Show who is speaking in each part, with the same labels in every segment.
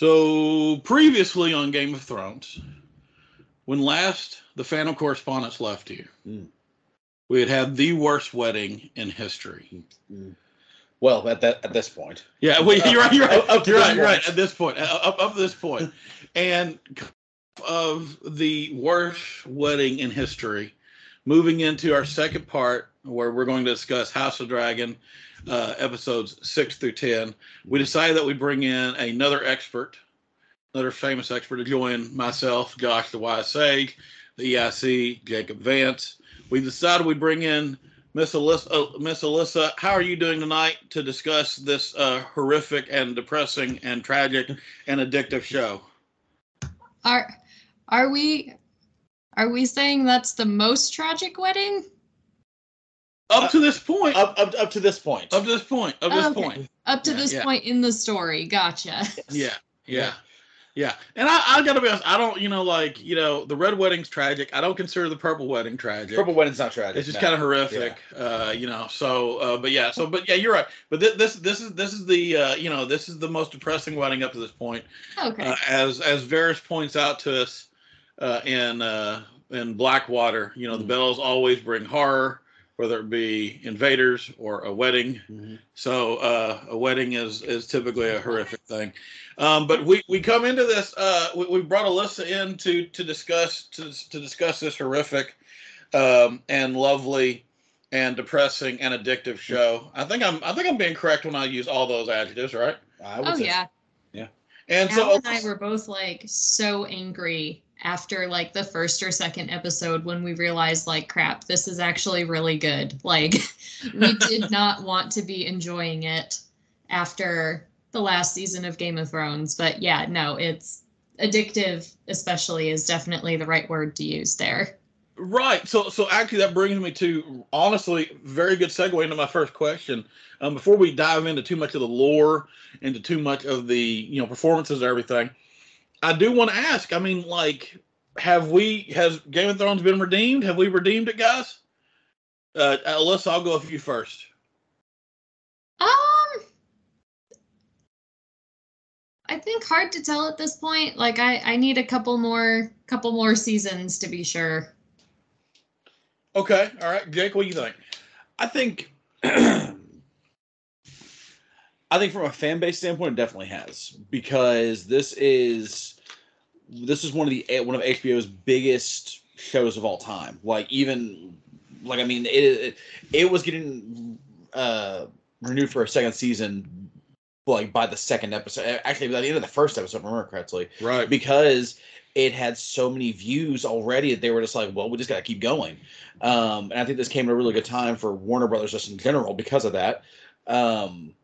Speaker 1: So previously on Game of Thrones, when last the Phantom correspondents left here,
Speaker 2: Mm.
Speaker 1: we had had the worst wedding in history.
Speaker 2: Well, at that at this point,
Speaker 1: Yeah, well, you're right. You're right. You're right. You're right. At this point, uh, up up this point, and of the worst wedding in history, moving into our second part where we're going to discuss House of Dragon, uh, episodes six through ten. We decided that we bring in another expert, another famous expert to join myself, Gosh, the Sage, the EIC, Jacob Vance. We decided we bring in Miss Alyssa, uh, Miss Alyssa, how are you doing tonight to discuss this uh, horrific and depressing and tragic and addictive show?
Speaker 3: Are are we are we saying that's the most tragic wedding?
Speaker 1: Up to this point, up,
Speaker 2: up up, up to this point.
Speaker 1: up to this point, up to this
Speaker 3: Okay.
Speaker 1: point.
Speaker 3: Up to
Speaker 1: Yeah,
Speaker 3: this
Speaker 1: yeah.
Speaker 3: point in the story. Gotcha.
Speaker 1: Yeah, yeah, yeah. And I, I gotta be honest, I don't, you know, like, you know, the red wedding's tragic. I don't consider the purple wedding tragic.
Speaker 2: Purple wedding's not tragic.
Speaker 1: it's just
Speaker 2: no.
Speaker 1: kind of horrific, uh, you know. So, uh, but yeah, so, but yeah, you're right. But thi- this, this is, this is the, uh, you know, this is the most depressing wedding up to this point.
Speaker 3: Okay.
Speaker 1: uh, as as Varys points out to us uh, in uh, in Blackwater, you know the
Speaker 2: Mhm.
Speaker 1: bells always bring horror, whether it be invaders or a wedding.
Speaker 2: Mhm.
Speaker 1: So uh, a wedding is is typically a horrific thing. Um, but we, we come into this. Uh, we, we brought Alyssa in to to discuss to, to discuss this horrific um, and lovely and depressing and addictive show. I think I'm I think I'm being correct when I use all those adjectives, right?
Speaker 2: I would
Speaker 3: oh
Speaker 2: say
Speaker 3: yeah.
Speaker 1: And
Speaker 3: Al
Speaker 1: so
Speaker 3: and I were both like so angry after like the first or second episode when we realized like crap, this is actually really good. Like we did not want to be enjoying it after the last season of Game of Thrones. But yeah, no, it's addictive, especially is definitely the right word to use there.
Speaker 1: Right. So so actually that brings me to honestly very good segue into my first question. Um, before we dive into too much of the lore, into too much of the you know performances and everything, I do want to ask. I mean, like, have we has Game of Thrones been redeemed? Have we redeemed it, guys? Uh, Alyssa, I'll go with you first.
Speaker 3: Um I think hard to tell at this point. Like I I need a couple more couple more seasons to be sure.
Speaker 1: Okay. All right, Jake, what do you think?
Speaker 2: I think I think from a fan base standpoint, it definitely has because this is this is one of the one of HBO's biggest shows of all time. Like even like I mean it it, it was getting uh renewed for a second season like by the second episode actually by the end of the first episode if I remember correctly
Speaker 1: Right.
Speaker 2: because it had so many views already that they were just like, well, we just got to keep going. Um, and I think this came at a really good time for Warner Brothers just in general because of that. Um,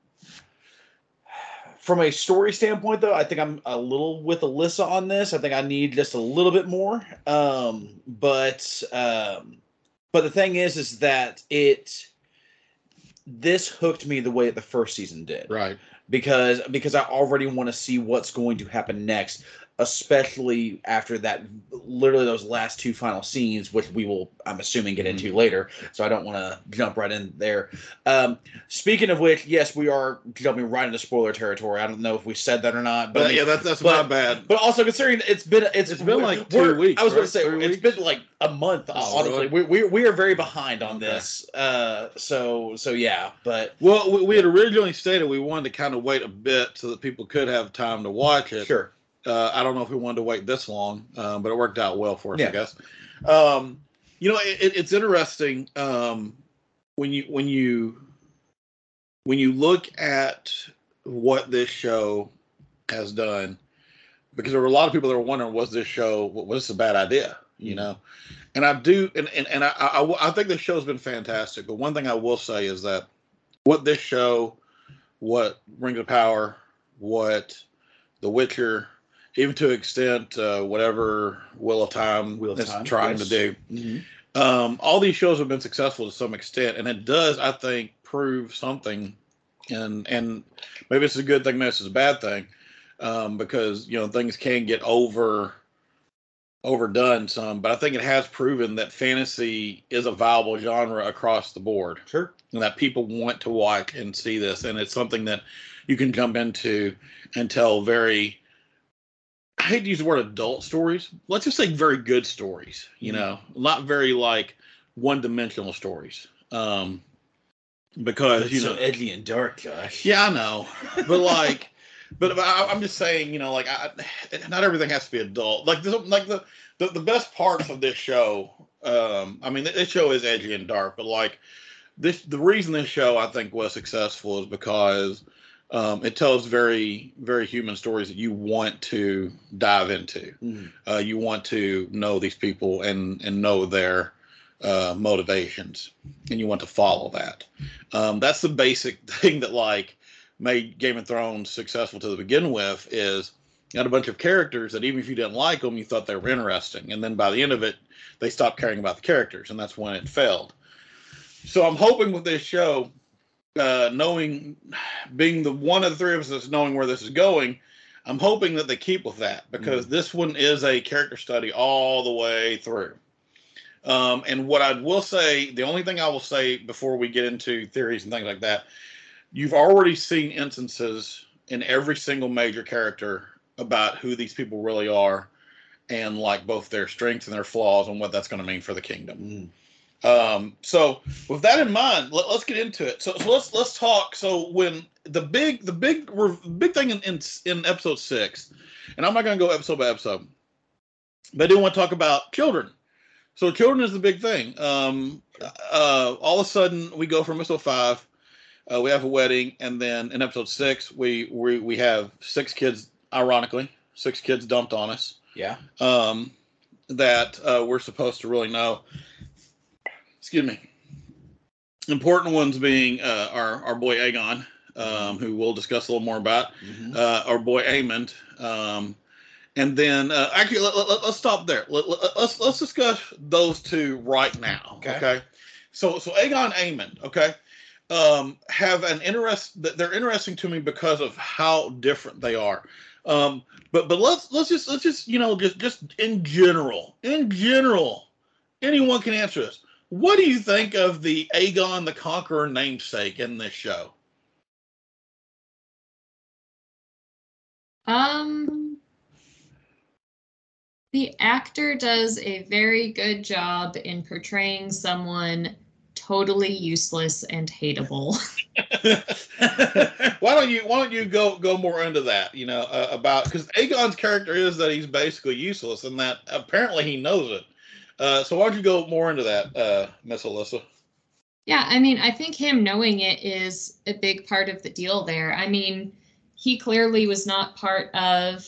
Speaker 2: from a story standpoint, though, I think I'm a little with Alyssa on this. I think I need just a little bit more. Um, but um, but the thing is, is that it this hooked me the way that the first season did
Speaker 1: Right.
Speaker 2: because because I already want to see what's going to happen next, especially after that literally those last two final scenes, which we will I'm assuming get into later. So I don't want to jump right in there. Um, speaking of which, yes, we are jumping right into spoiler territory. I don't know if we said that or not, but, I
Speaker 1: But
Speaker 2: mean,
Speaker 1: yeah, that's that's
Speaker 2: but-
Speaker 1: my bad.
Speaker 2: but also considering it's been it's,
Speaker 1: It's been like two weeks,
Speaker 2: I was going to say it's
Speaker 1: weeks?
Speaker 2: been like a month.
Speaker 1: Oh,
Speaker 2: honestly, we, we we are very behind on
Speaker 1: Okay.
Speaker 2: this. Uh, so so yeah, but
Speaker 1: Well, we, we had originally stated we wanted to kind of wait a bit so that people could have time to watch it.
Speaker 2: sure.
Speaker 1: Uh, I don't know if we wanted to wait this long, um, but it worked out well for us,
Speaker 2: Yeah.
Speaker 1: I guess. Um, you know, it, it- it's interesting um, when you when you when you look at what this show has done, because there were a lot of people that were wondering, was this show was this a bad idea? You
Speaker 2: Mhm.
Speaker 1: know, and I do, and and, and I, I I think the show's been fantastic. But one thing I will say is that what this show, what Rings of Power, what The Witcher, even to an extent, uh, whatever Will of Time
Speaker 2: Wheel of
Speaker 1: is
Speaker 2: Time,
Speaker 1: trying
Speaker 2: yes.
Speaker 1: to do.
Speaker 2: Mm-hmm.
Speaker 1: Um, all these shows have been successful to some extent, and it does, I think, prove something. And and maybe it's a good thing, maybe it's a bad thing, um, because you know things can get over overdone some. But I think it has proven that fantasy is a viable genre across the board
Speaker 2: Sure.
Speaker 1: and that people want to watch and see this and it's something that you can jump into and tell very hate to use the word adult stories. Let's just say very good stories. You
Speaker 2: Mhm.
Speaker 1: know, not very like one dimensional stories. Um, because you know,
Speaker 2: edgy and dark, gosh.
Speaker 1: yeah, I know, but like, but I, I'm just saying, you know, like, I, not everything has to be adult. Like, this, like the, the the best parts of this show. Um, I mean, this show is edgy and dark, but like, this the reason this show I think was successful is because um, it tells very very human stories that you want to dive into.
Speaker 2: Mhm.
Speaker 1: Uh, you want to know these people and and know their uh, motivations, and you want to follow that. Um, that's the basic thing that like made Game of Thrones successful to begin with. Is you had a bunch of characters that even if you didn't like them, you thought they were interesting, and then by the end of it, they stopped caring about the characters, and that's when it failed. So I'm hoping with this show, uh, knowing, being the one of the three of us that's knowing where this is going, I'm hoping that they keep with that because this one is a character study all the way through. Um, and what I will say, the only thing I will say before we get into theories and things like that, you've already seen instances in every single major character about who these people really are and like both their strengths and their flaws and what that's going to mean for the kingdom.
Speaker 2: Mhm.
Speaker 1: Um, so with that in mind, let, us get into it. So, so let's let's talk. So when the big the big big thing in, in in episode six, and I'm not going to go episode by episode, but I do want to talk about children. So children is the big thing. Um, uh, all of a sudden we go from episode five, uh, we have a wedding, and then in episode six we we we have six kids. Ironically, six kids dumped on us
Speaker 2: Yeah.
Speaker 1: um, that uh, we're supposed to really know. Excuse me. Important ones being uh, our our boy Aegon, um, who we'll discuss a little more about.
Speaker 2: Mhm.
Speaker 1: Uh, our boy Aemond, um, and then uh, actually let, us let, stop there. Let, let, let's let's discuss those two right now.
Speaker 2: Okay.
Speaker 1: Okay. So so Aegon Aemond. Okay. Um, have an interest. They're interesting to me because of how different they are. Um, but but let's let's just let's just you know just just in general in general anyone can answer this what do you think of the aegon the conqueror namesake in this show
Speaker 3: Um, the actor does a very good job in portraying someone totally useless and hateable.
Speaker 1: why don't you why don't you go go more into that you know uh, about because aegon's character is that he's basically useless and that apparently he knows it uh, so why don't you go more into that uh, miss alyssa
Speaker 3: Yeah, I mean, I think him knowing it is a big part of the deal there. I mean, he clearly was not part of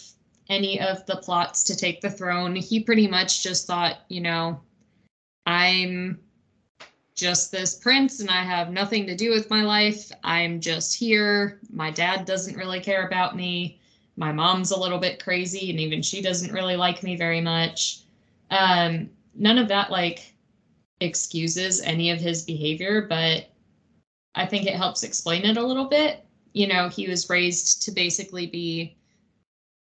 Speaker 3: any of the plots to take the throne. He pretty much just thought, you know, I'm just this prince and I have nothing to do with my life. I'm just here. My dad doesn't really care about me. My mom's a little bit crazy and even she doesn't really like me very much. Um, none of that like excuses any of his behavior, but I think it helps explain it a little bit. You know, he was raised to basically be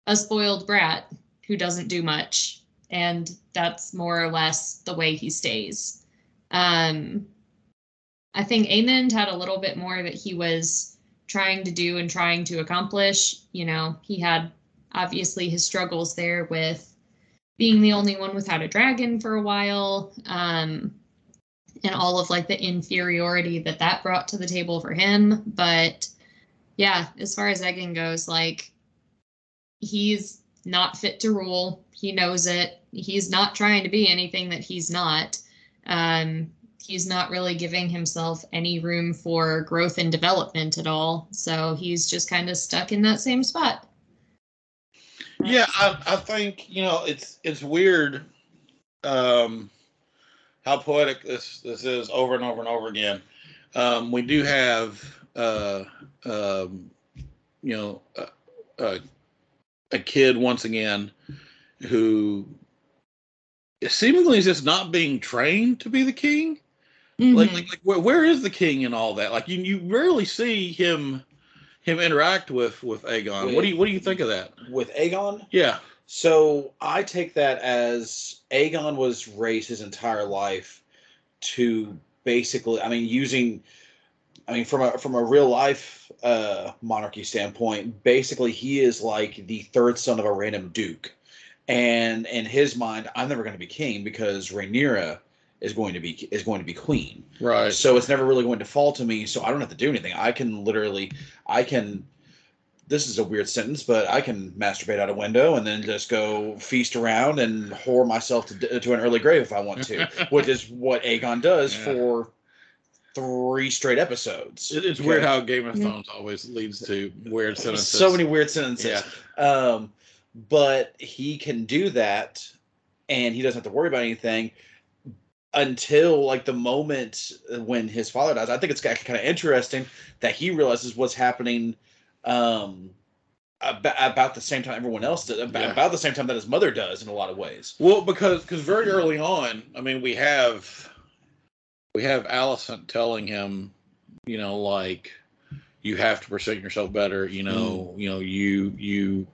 Speaker 3: a spoiled brat who doesn't do much, and that's more or less the way he stays. Um, I think Aemond had a little bit more that he was trying to do and trying to accomplish. You know, he had obviously his struggles there with being the only one without a dragon for a while um, and all of like the inferiority that that brought to the table for him. But yeah as far as Aegon goes like he's not fit to rule. He knows it. He's not trying to be anything that he's not. Um, he's not really giving himself any room for growth and development at all. So he's just kind of stuck in that same spot
Speaker 1: Yeah, I, I think you know it's it's weird um, how poetic this this is over and over and over again. Um, we do have uh, um, you know a, a, a kid once again who seemingly is just not being trained to be the king. Like,
Speaker 3: Mhm.
Speaker 1: like, like where, where is the king and all that? Like you you rarely see him him interact with with Aegon. What do you what do you think of that?
Speaker 2: With Aegon,
Speaker 1: Yeah.
Speaker 2: so I take that as Aegon was raised his entire life to basically, I mean, using. I mean, from a from a real life uh, monarchy standpoint, basically he is like the third son of a random duke, and in his mind, I'm never going to be king because Rhaenyra is going to be is going to be queen.
Speaker 1: Right.
Speaker 2: So it's never really going to fall to me. So I don't have to do anything. I can literally, I can. This is a weird sentence, but I can masturbate out a window and then just go feast around and whore myself to, to an early grave if I want to, which is what Aegon does
Speaker 1: Yeah.
Speaker 2: for three straight episodes.
Speaker 1: It- it's
Speaker 2: Okay?
Speaker 1: weird how Game of Thrones always leads to weird sentences.
Speaker 2: So many weird sentences.
Speaker 1: Yeah.
Speaker 2: Um, but he can do that, and he doesn't have to worry about anything until like the moment when his father dies. I think it's actually kind of interesting that he realizes what's happening um, about, about the same time everyone else does, about,
Speaker 1: Yeah.
Speaker 2: about the same time that his mother does in a lot of ways.
Speaker 1: Well, because because very early on, I mean, we have we have Alicent telling him, you know, like you have to present yourself better. You know, you know, you you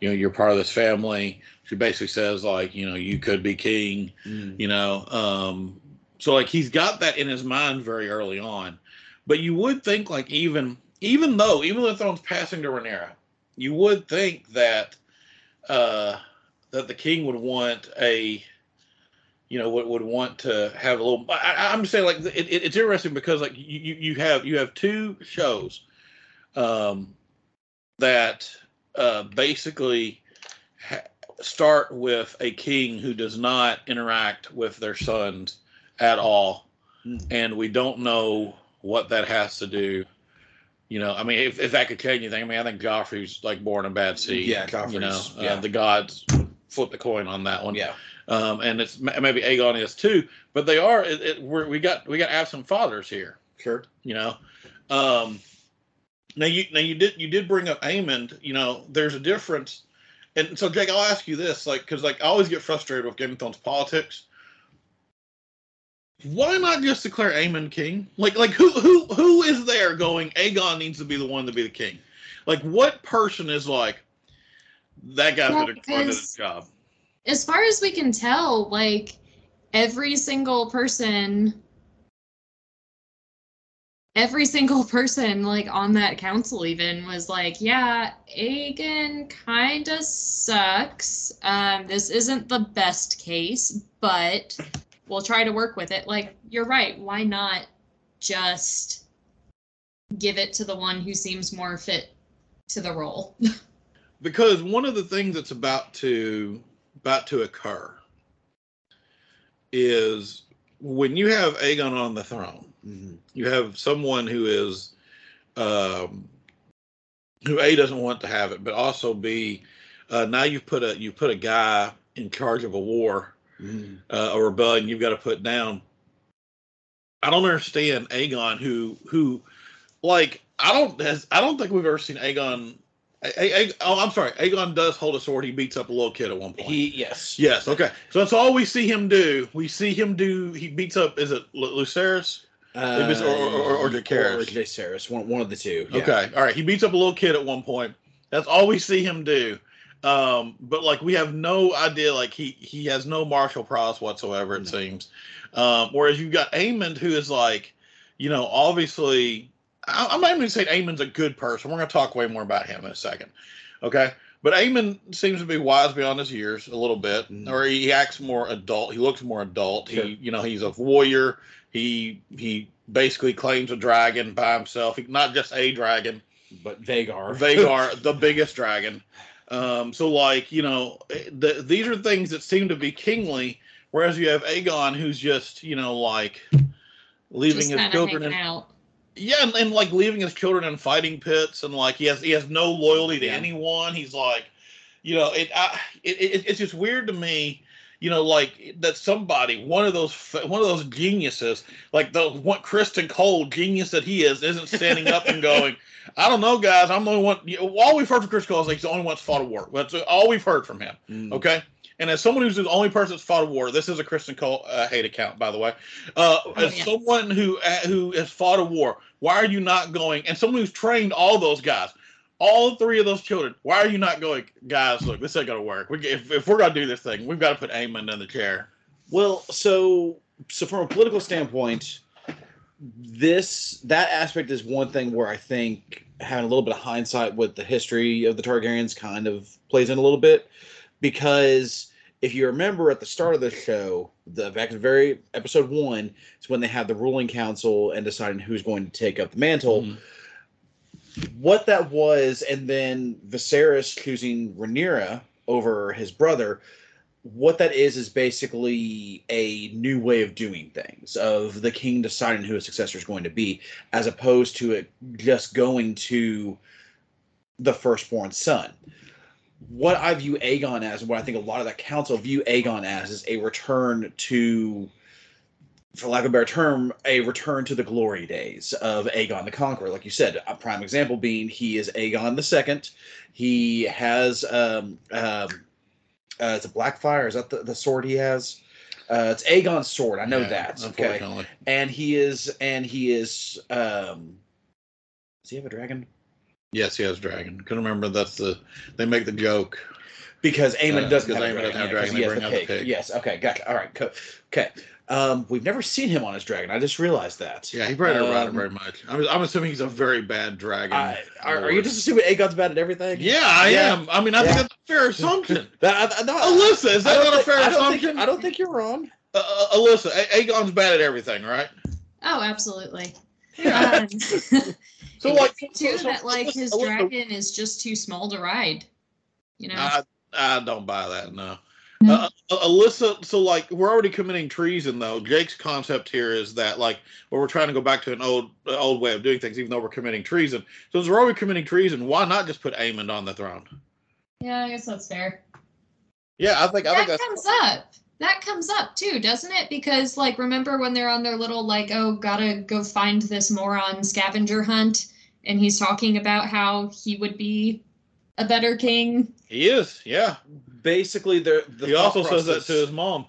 Speaker 1: you know, you're part of this family. She basically says like, you know, you could be king. You know, um, so like he's got that in his mind very early on. But you would think like even even though even though the throne's passing to Rhaenyra, you would think that uh that the king would want a you know would, would want to have a little I, i'm just saying like it, it, it's interesting because like you, you you have you have two shows um that uh basically ha- start with a king who does not interact with their sons at all
Speaker 2: Hmm.
Speaker 1: and we don't know what that has to do you know i mean if, if that could change anything i mean i think joffrey's like born a bad seed
Speaker 2: Yeah,
Speaker 1: you know
Speaker 2: Joffrey's-
Speaker 1: uh,
Speaker 2: yeah.
Speaker 1: the gods flip the coin on that one
Speaker 2: Yeah.
Speaker 1: um, and it's maybe Aegon is too, but they are. It, it, we're, we got we got absent fathers here,
Speaker 2: Sure.
Speaker 1: you know. Um, now you now you did you did bring up Aemond. You know, there's a difference, and so Jake, I'll ask you this, like, because like I always get frustrated with Game of Thrones politics. Why not just declare Aemond king? Like like who who who is there going? Aegon needs to be the one to be the king. Like what person is like that guy's
Speaker 3: Well,
Speaker 1: gonna do this job?
Speaker 3: as far as we can tell, like every single person, every single person like on that council even was like, yeah, Aegon kind of sucks. Um, this isn't the best case, but we'll try to work with it. Like you're right. Why not just give it to the one who seems more fit to the role?
Speaker 1: because one of the things that's about to about to occur is when you have Aegon on the throne,
Speaker 2: Mhm.
Speaker 1: you have someone who is um, who a doesn't want to have it, but also b uh, now you've put a you put a guy in charge of a war,
Speaker 2: Mhm.
Speaker 1: uh, a rebellion. You've got to put down. I don't understand Aegon who who like I don't has, I don't think we've ever seen Aegon. A, A, A- oh, I'm sorry. Aegon does hold a sword. He beats up a little kid at one point.
Speaker 2: He yes.
Speaker 1: Yes. Okay. So that's all we see him do. We see him do. He beats up. Is it Lu- Lucerys?
Speaker 2: Uh,
Speaker 1: Maybe it's- or- or- or- or Jacaerys,
Speaker 2: one, one of the two. yeah.
Speaker 1: Okay. All right. He beats up a little kid at one point. That's all we see him do. Um, but like we have no idea. Like he he has no martial prowess whatsoever. It
Speaker 2: No.
Speaker 1: seems. Um, whereas you've got Aemond, who is like, you know, obviously. I, I'm not even gonna say Aemond's a good person. We're gonna talk way more about him in a second. Okay. But Aemond seems to be wise beyond his years a little bit,
Speaker 2: Mhm.
Speaker 1: or he acts more adult. He looks more adult.
Speaker 2: Sure.
Speaker 1: He, you know, he's a warrior. He he basically claims a dragon by himself. He, not just a dragon,
Speaker 2: But Vhagar.
Speaker 1: Vhagar, the biggest dragon. Um, so like you know, the, these are things that seem to be kingly, whereas you have Aegon, who's just you know like leaving
Speaker 3: Just
Speaker 1: his children
Speaker 3: hanging
Speaker 1: in
Speaker 3: out.
Speaker 1: yeah, and, and like leaving his children in fighting pits, and like he has he has no loyalty to
Speaker 2: Yeah.
Speaker 1: anyone. He's like, you know, it, I, it, it it's just weird to me, you know, like that somebody one of those one of those geniuses, like the what Criston Cole genius that he is, isn't standing up and going, I don't know, guys, I'm the only one. You know, all we've heard from Chris Cole is like he's the only one that's fought a war. That's all we've heard from him.
Speaker 2: Mm.
Speaker 1: Okay. And as someone who's the only person that's fought a war, this is a Criston Cole uh, hate account, by the way. Uh, as
Speaker 3: yeah.
Speaker 1: someone who uh, who has fought a war, why are you not going? And someone who's trained all those guys, all three of those children, why are you not going? Guys, look, this ain't gonna work. We, if, if we're gonna do this thing, we've got to put Aemond in the chair.
Speaker 2: Well, so so from a political standpoint, this that aspect is one thing where I think having a little bit of hindsight with the history of the Targaryens kind of plays in a little bit because if you remember at the start of the show, the back at the very episode one is when they have the ruling council and deciding who's going to take up the mantle.
Speaker 1: Mhm.
Speaker 2: What that was, and then Viserys choosing Rhaenyra over his brother. What that is is basically a new way of doing things, of the king deciding who his successor is going to be, as opposed to it just going to the firstborn son what I view Aegon as, and what I think a lot of that council view Aegon as, is a return to, for lack of a better term, a return to the glory days of Aegon the Conqueror. Like you said, a prime example being he is Aegon the Second. He has um um uh, it's a Blackfyre. Is that the, the sword he has? Uh, it's Aegon's sword. I know
Speaker 1: Yeah,
Speaker 2: that. Okay, and he is and he is um. Does he have a dragon?
Speaker 1: Yes, he has a dragon. Couldn't remember that's the they make the joke.
Speaker 2: Because Aemond
Speaker 1: Uh,
Speaker 2: doesn't have a
Speaker 1: Aemond
Speaker 2: dragon.
Speaker 1: doesn't have
Speaker 2: yeah, 'cause
Speaker 1: dragon,
Speaker 2: he
Speaker 1: they
Speaker 2: has
Speaker 1: bring
Speaker 2: the
Speaker 1: out the
Speaker 2: pig.
Speaker 1: pig.
Speaker 2: Yes. Okay. Gotcha. All right. Co- okay. Um, we've never seen him on his dragon. I just realized that.
Speaker 1: Yeah, he probably didn't ride it
Speaker 2: Um,
Speaker 1: very much. I'm, I'm assuming he's a very bad dragon.
Speaker 2: I, are, are you just assuming Aegon's bad at everything?
Speaker 1: Yeah, I
Speaker 2: Yeah.
Speaker 1: am. I mean, I
Speaker 2: Yeah.
Speaker 1: think that's a fair assumption.
Speaker 2: That, I, I, no,
Speaker 1: Alyssa, is that
Speaker 2: don't
Speaker 1: not a
Speaker 2: think-
Speaker 1: fair
Speaker 2: I don't think-
Speaker 1: assumption?
Speaker 2: I don't think you're wrong.
Speaker 1: Uh, uh, Alyssa, a- Aegon's bad at everything, right?
Speaker 3: Oh, absolutely.
Speaker 1: Yeah.
Speaker 3: Um,
Speaker 1: So
Speaker 3: it
Speaker 1: like,
Speaker 3: too
Speaker 1: so- so
Speaker 3: that like his
Speaker 1: Alyssa-
Speaker 3: dragon is just too small to ride. You know.
Speaker 1: I, I don't buy that. No.
Speaker 3: No.
Speaker 1: Uh, Alyssa, so like we're already committing treason though. Jake's concept here is that like well, we're trying to go back to an old uh, old way of doing things, even though we're committing treason. So as we're already committing treason, why not just put Aemond on the throne?
Speaker 3: yeah, I guess that's fair.
Speaker 1: Yeah, I think I think
Speaker 3: that comes up. That comes up too, doesn't it? Because like remember when they're on their little like oh gotta go find this moron scavenger hunt, and he's talking about how he would be a better king.
Speaker 1: he is. Yeah,
Speaker 2: Basically, the, the
Speaker 1: he
Speaker 2: thought
Speaker 1: also says that to his mom.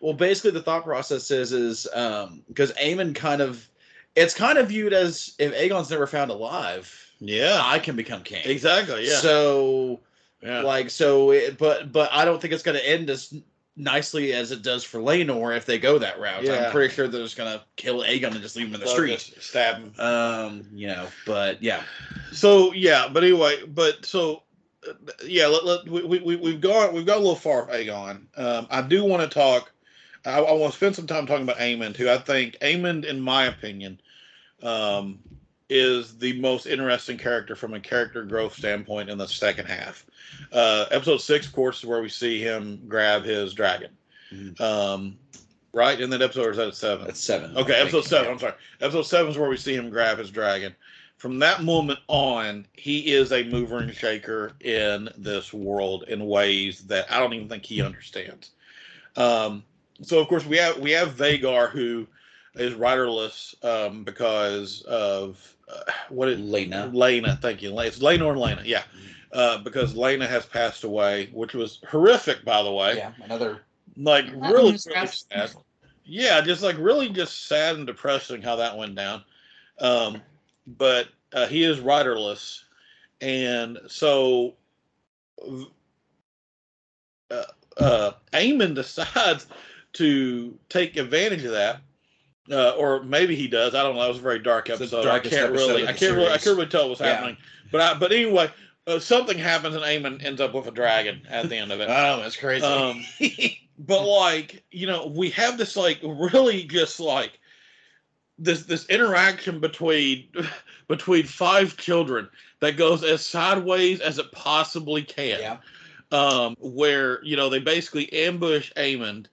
Speaker 2: Well, basically, the thought process is is um because Aemond kind of it's kind of viewed as if Aegon's never found alive,
Speaker 1: Yeah,
Speaker 2: I can become king.
Speaker 1: exactly. Yeah,
Speaker 2: So
Speaker 1: yeah.
Speaker 2: like so it, but but i don't think it's going to end as nicely as it does for Laenor if they go that route
Speaker 1: Yeah.
Speaker 2: i'm pretty sure they're just going to kill Aegon and just leave him in the street
Speaker 1: stab him.
Speaker 2: um you know but yeah
Speaker 1: So yeah, but anyway, but so uh, yeah, let, let, we, we we've gone we've got a little far with Aegon. Um, I do want to talk. I, I want to spend some time talking about Aemond, who I think Aemond, in my opinion, um, is the most interesting character from a character growth standpoint in the second half. Uh, episode six, of course, is where we see him grab his dragon.
Speaker 2: Mhm.
Speaker 1: Um, right in that episode, or is that at seven?
Speaker 2: that's seven
Speaker 1: Okay, episode seven. I'm sorry. Episode seven is where we see him grab his dragon. From that moment on, he is a mover and shaker in this world in ways that I don't even think he understands. Um, so of course we have we have Vhagar who is riderless um, because of uh, what
Speaker 2: Laena.
Speaker 1: Laena, thank you. It's Lena or Lena, yeah. Uh, because Laena has passed away, which was horrific, by the way
Speaker 2: yeah another
Speaker 1: like really, really sad. Yeah, just like really just sad and depressing how that went down. Um, but uh, he is riderless, and so uh, uh, Aemond decides to take advantage of that. Uh, or maybe he does. I don't know. It was a very dark episode. I can't
Speaker 2: episode
Speaker 1: really. I can't really. I
Speaker 2: series.
Speaker 1: can't really tell what's
Speaker 2: Yeah.
Speaker 1: happening. But I, but anyway, uh, something happens and Aemond ends up with a dragon at the end of it.
Speaker 2: oh that's crazy
Speaker 1: Um, but like you know we have this like really just like this this interaction between between five children that goes as sideways as it possibly can
Speaker 2: yeah
Speaker 1: um where you know they basically ambush Aemond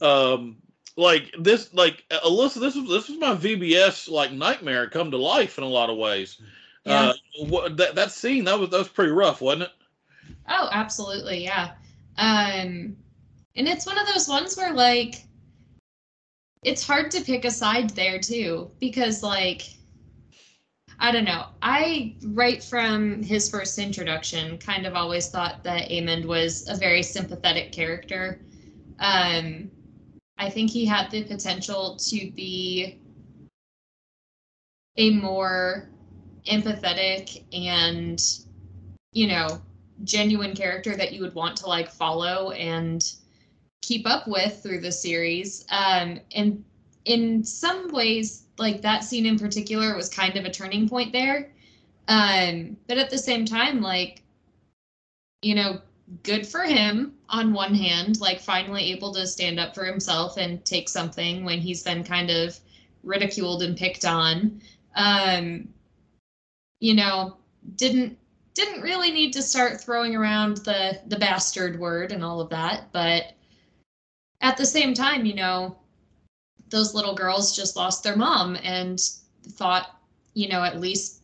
Speaker 1: um like this like Alyssa this was this was my VBS like nightmare come to life in a lot of ways
Speaker 3: Yeah.
Speaker 1: uh what, that that scene that was that was pretty rough wasn't it
Speaker 3: Oh, absolutely, yeah. Um, and it's one of those ones where like it's hard to pick a side there too because like I don't know. I right from his first introduction kind of always thought that Aemond was a very sympathetic character. Um I think he had the potential to be a more empathetic and you know genuine character that you would want to like follow and keep up with through the series um and in some ways, like that scene in particular was kind of a turning point there. Um, but at the same time, like, you know, good for him on one hand, like finally able to stand up for himself and take something when he's been kind of ridiculed and picked on. Um, you know, didn't didn't really need to start throwing around the the bastard word and all of that, but at the same time, you know, those little girls just lost their mom and thought, you know, at least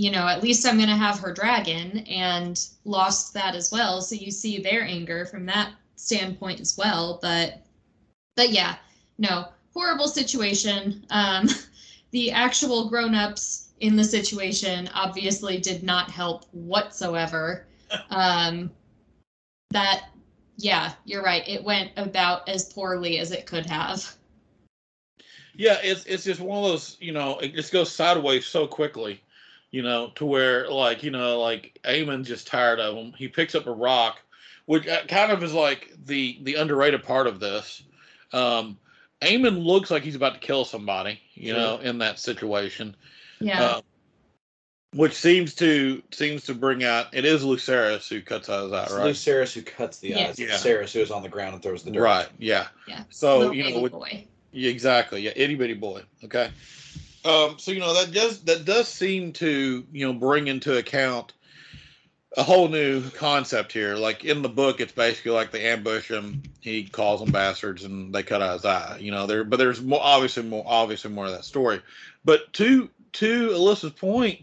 Speaker 3: you know, at least I'm going to have her dragon and lost that as well. So you see their anger from that standpoint as well. But, but yeah, no, horrible situation. Um, the actual grown-ups in the situation obviously did not help whatsoever. Um, that, yeah, you're right. It went about as poorly as it could have.
Speaker 1: Yeah, it's it's just one of those, you know, it just goes sideways so quickly you know, to where like you know like Aemond's just tired of him. He picks up a rock, which uh, kind of is like the the underrated part of this. Um, Aemond looks like he's about to kill somebody, you know, in that situation.
Speaker 3: Yeah. Uh,
Speaker 1: which seems to seems to bring out it is Lucerys who cuts eyes out, right?
Speaker 2: Lucerys who cuts the eyes. Yeah. Lucerys who is on the ground and throws the dirt.
Speaker 1: Right. Yeah.
Speaker 3: Yeah.
Speaker 1: So Little you know, with, exactly. Yeah, itty bitty boy. Okay. Um, so you know that does that does seem to you know bring into account a whole new concept here. Like in the book, it's basically like they ambush him. He calls them bastards, and they cut out his eye. You know, there. But there's more obviously more obviously more of that story. But to to Alyssa's point,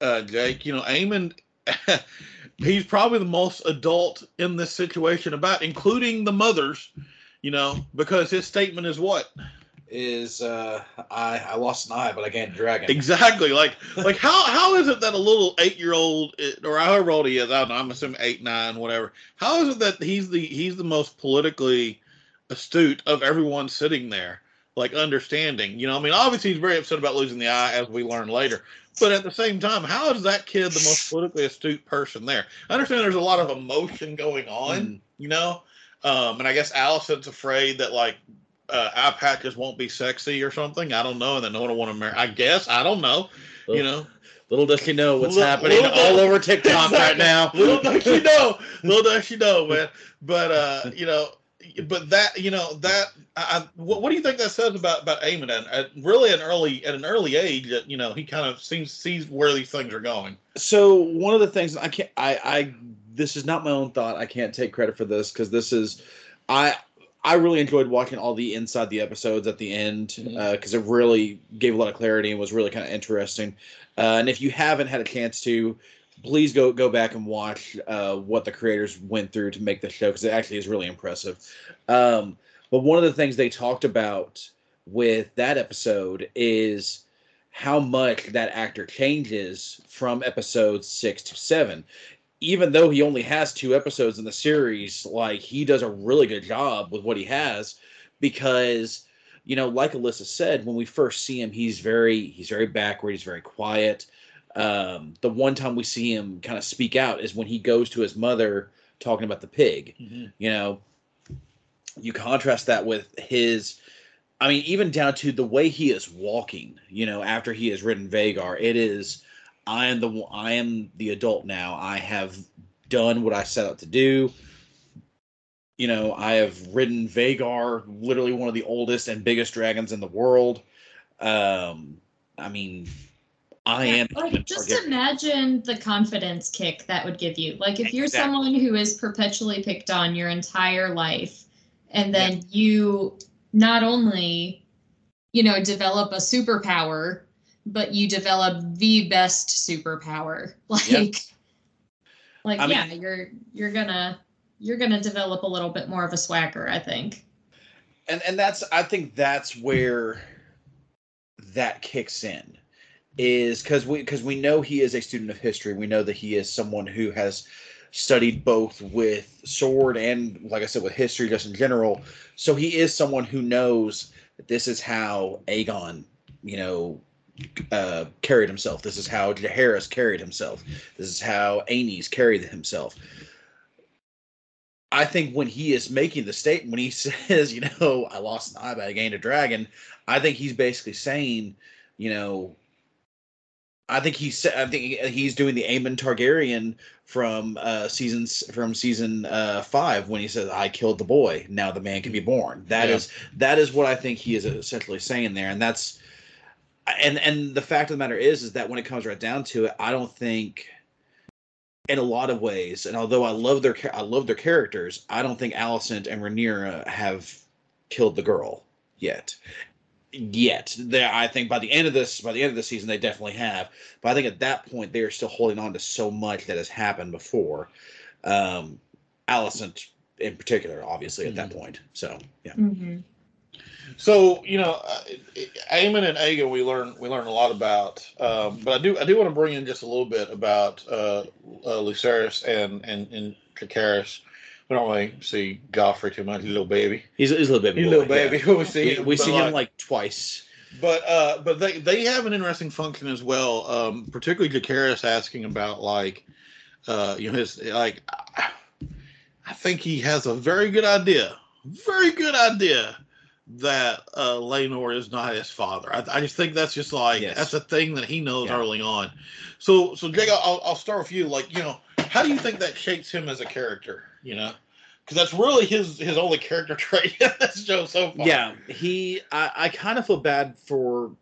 Speaker 1: uh, Jake, you know, Aemond, he's probably the most adult in this situation about, including the mothers. You know, because his statement is what
Speaker 2: is uh, I I lost an eye, but I gained a dragon.
Speaker 1: Exactly. Like like how how is it that a little eight year old or however old he is, I don't know, I'm assuming eight, nine, whatever. How is it that he's the he's the most politically astute of everyone sitting there, like understanding? You know, I mean, obviously he's very upset about losing the eye, as we learn later. But at the same time, how is that kid the most politically astute person there? I understand there's a lot of emotion going on, mm. you know. Um, and I guess Alicent's afraid that like uh, eye patches won't be sexy or something. I don't know, and then no one will want to marry. I guess I don't know. you know,
Speaker 2: little does she know what's little, happening little all over TikTok exactly. right now.
Speaker 1: little does she know. Little does she know, man. But uh, you know, but that you know that I, what, what do you think that says about about Aemond? And at really an early at an early age, that you know he kind of seems sees where these things are going.
Speaker 2: So one of the things I can't I I this is not my own thought. I can't take credit for this because this is I I really enjoyed watching all the inside the episodes at the end because mm-hmm. uh, it really gave a lot of clarity and was really kind of interesting. Uh, and if you haven't had a chance to, please go go back and watch uh, what the creators went through to make the show because it actually is really impressive. Um, but one of the things they talked about with that episode is how much that actor changes from episode six to seven even though he only has two episodes in the series, like he does a really good job with what he has because you know, like Alyssa said, when we first see him, he's very he's very backward, he's very quiet. Um, the one time we see him kind of speak out is when he goes to his mother talking about the pig. Mm-hmm. You know, you contrast that with his I mean, even down to the way he is walking, you know, after he has ridden Vhagar, it is I am the I am the adult now. I have done what I set out to do. You know, I have ridden Vhagar, literally one of the oldest and biggest dragons in the world. Um, I mean, I yeah, am.
Speaker 3: Like, just target. imagine the confidence kick that would give you. Like, if you're exactly. someone who is perpetually picked on your entire life, and then yeah. you not only, you know, develop a superpower but you develop the best superpower. Like yep. like I yeah, mean, you're you're gonna you're gonna develop a little bit more of a swagger, I think.
Speaker 2: And and that's I think that's where that kicks in is because we because we know he is a student of history. We know that he is someone who has studied both with sword and like I said with history just in general. So he is someone who knows that this is how Aegon, you know, uh, carried himself. This is how Harris carried himself. This is how Aenys carried himself. I think when he is making the statement, when he says, you know, I lost an eye, but I gained a dragon, I think he's basically saying, you know, I think he's I think he's doing the Aemon Targaryen from uh seasons from season uh five when he says I killed the boy now the man can be born That
Speaker 1: Yeah.
Speaker 2: is that is what I think he is essentially saying there and that's and and the fact of the matter is is that when it comes right down to it I don't think in a lot of ways and although I love their I love their characters I don't think Alicent and Rhaenyra have killed the girl yet yet there I think by the end of this by the end of the season they definitely have but I think at that point they are still holding on to so much that has happened before. Um, Alicent in particular, obviously at that point. So yeah,
Speaker 3: Mhm.
Speaker 1: So you know, uh, Aemond and Aegon, we learn we learn a lot about. Um, but I do I do want to bring in just a little bit about uh, uh, Lucerys and and and Dracarys. We don't really see Joffrey too much. He's a little baby.
Speaker 2: he's, he's a little baby.
Speaker 1: He's a little baby.
Speaker 2: yeah.
Speaker 1: We see
Speaker 2: We,
Speaker 1: him,
Speaker 2: we see him like twice.
Speaker 1: But uh, but they they have an interesting function as well. Um, particularly Jacaerys asking about like, uh, you know, his like. I think he has a very good idea, very good idea that uh, Laenor is not his father. I, I just think that's just like
Speaker 2: Yes.
Speaker 1: that's a thing that he knows
Speaker 2: Yeah.
Speaker 1: early on. So so Jake, I'll I'll start with you. Like you know, how do you think that shapes him as a character? You know. Because that's really his his only character trait in this show so far.
Speaker 2: Yeah, he. I, I kind of feel bad for,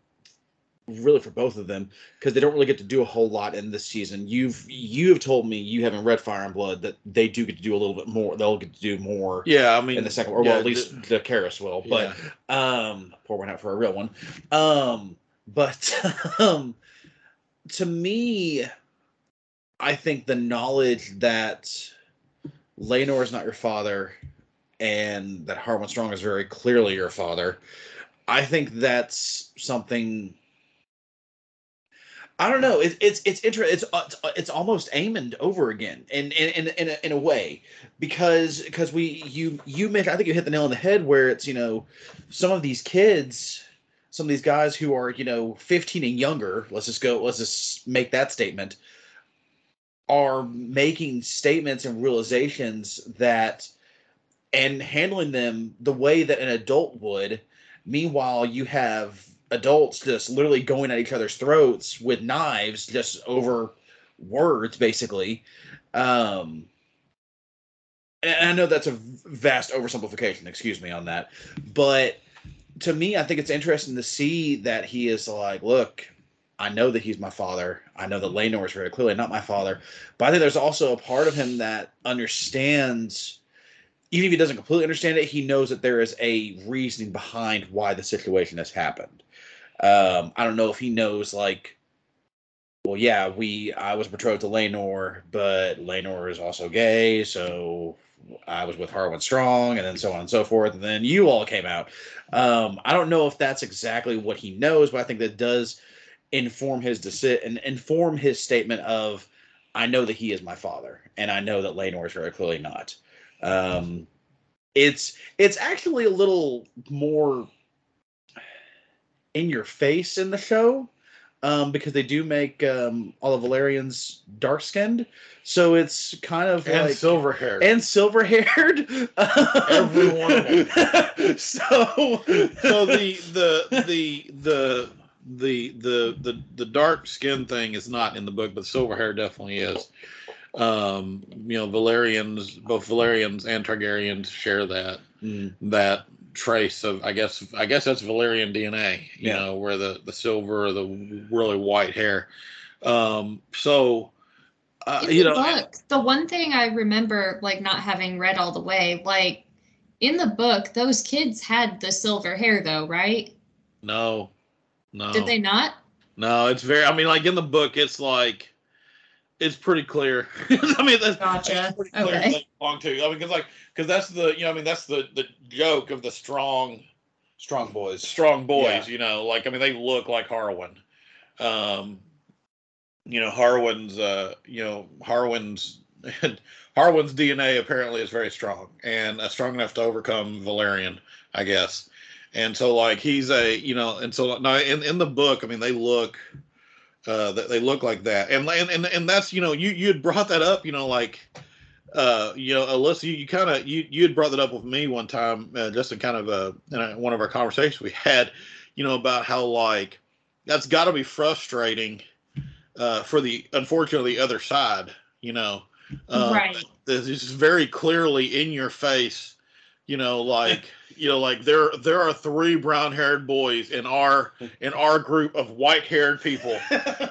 Speaker 2: really for both of them because they don't really get to do a whole lot in this season. You've you have told me you haven't read Fire and Blood that they do get to do a little bit more. They'll get to do more
Speaker 1: Yeah, I mean
Speaker 2: in the second, or
Speaker 1: yeah,
Speaker 2: well, at least Jacaerys will. But
Speaker 1: yeah.
Speaker 2: um pour one out for a real one um but um to me i think the knowledge that Laenor is not your father and that Harwin Strong is very clearly your father i think that's something I don't know. It, it's it's interesting. It's uh, it's it's almost Aemond over again, in in in in a, in a way, because because we you you mentioned I think you hit the nail on the head where it's you know some of these kids, some of these guys who are you know 15 and younger. Let's just go. Let's just make that statement. Are making statements and realizations that, and handling them the way that an adult would. Meanwhile, you have adults just literally going at each other's throats with knives just over words basically. Um and i know that's a vast oversimplification excuse me on that but to me i think it's interesting to see that he is like look i know that he's my father. I know that Laenor is very clearly not my father. But i think there's also a part of him that understands even if he doesn't completely understand it he knows that there is a reasoning behind why the situation has happened um, I don't know if he knows like, well, yeah, we I was betrothed to Laenor, but Laenor is also gay, so I was with Harwin Strong, and then so on and so forth, and then you all came out. Um, I don't know if that's exactly what he knows, but I think that does inform his deci- and inform his statement of, I know that he is my father, and I know that Laenor is very clearly not. Um, it's it's actually a little more in your face in the show um, because they do make um, all the Velaryons dark skinned. So it's kind of
Speaker 1: and
Speaker 2: like
Speaker 1: silver hair.
Speaker 2: and silver haired.
Speaker 1: Every one of
Speaker 2: them. so
Speaker 1: so the the the the the the the the dark skin thing is not in the book, but silver hair definitely is. Um, you know, Velaryons, both Velaryons and Targaryens share that
Speaker 2: Mm,
Speaker 1: that trace of I guess I guess that's Velaryon DNA, you
Speaker 2: Yeah.
Speaker 1: know, where the the silver, the really white hair. Um, so uh,
Speaker 3: in
Speaker 1: you
Speaker 3: the
Speaker 1: know,
Speaker 3: book, the one thing I remember, like not having read all the way, like in the book, those kids had the silver hair, though, right?
Speaker 1: no, no,
Speaker 3: Did they not?
Speaker 1: no, it's very. I mean, like in the book, it's like it's pretty clear. I mean, that's
Speaker 3: Gotcha.
Speaker 1: It's pretty clear
Speaker 3: Okay.
Speaker 1: who they belong to. I mean, because like because that's the you know I mean that's the the joke of the strong
Speaker 2: strong boys.
Speaker 1: strong boys.
Speaker 2: Yeah.
Speaker 1: You know, like I mean, they look like Harwin. Um, you know, Harwin's. Uh, you know, Harwin's. Harwin's DNA apparently is very strong and uh, strong enough to overcome Velaryon, I guess. And so, like, he's a you know, and so now in in the book, I mean, they look. Uh, they, they look like that, and and and that's you know you you had brought that up, you know, like uh, you know, Alyssa, you, you kind of you you had brought that up with me one time, uh, just in kind of a, in a one of our conversations we had, you know, about how like that's got to be frustrating uh, for the unfortunately the other side, you know, uh,
Speaker 3: right.
Speaker 1: This is very clearly in your face, you know, like you know, like there there are three brown haired boys in our in our group of white haired people,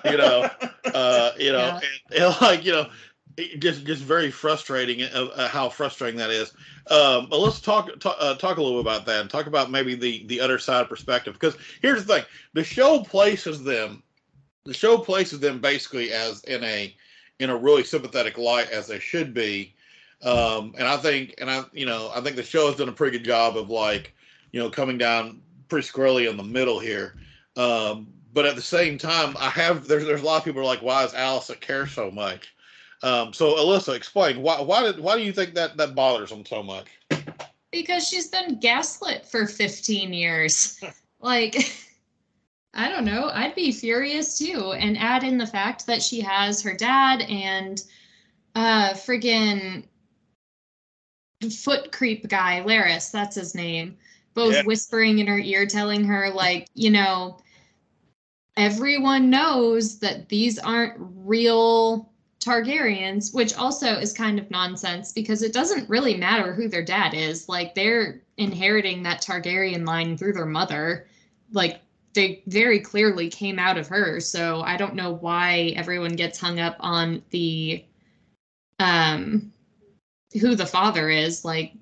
Speaker 1: you know, uh, you know,
Speaker 3: Yeah.
Speaker 1: and, and like you know, it just just very frustrating uh, uh, how frustrating that is. Um, but let's talk talk, uh, talk a little bit about that and talk about maybe the the other side of perspective because here's the thing: the show places them, the show places them basically as in a in a really sympathetic light as they should be. Um, and I think, and I, you know, I think the show has done a pretty good job of like, you know, coming down pretty squarely in the middle here. Um, but at the same time, I have there's there's a lot of people are like, why does Alicent care so much? Um, so Alyssa, explain why why did why do you think that that bothers them so much?
Speaker 3: Because she's been gaslit for 15 years. like, I don't know. I'd be furious too. And add in the fact that she has her dad and uh friggin' foot creep guy, Larys, that's his name, both
Speaker 1: Yeah.
Speaker 3: whispering in her ear, telling her, like, you know, everyone knows that these aren't real Targaryens, which also is kind of nonsense because it doesn't really matter who their dad is. Like they're inheriting that Targaryen line through their mother. Like they very clearly came out of her. So I don't know why everyone gets hung up on the um who the father is. Like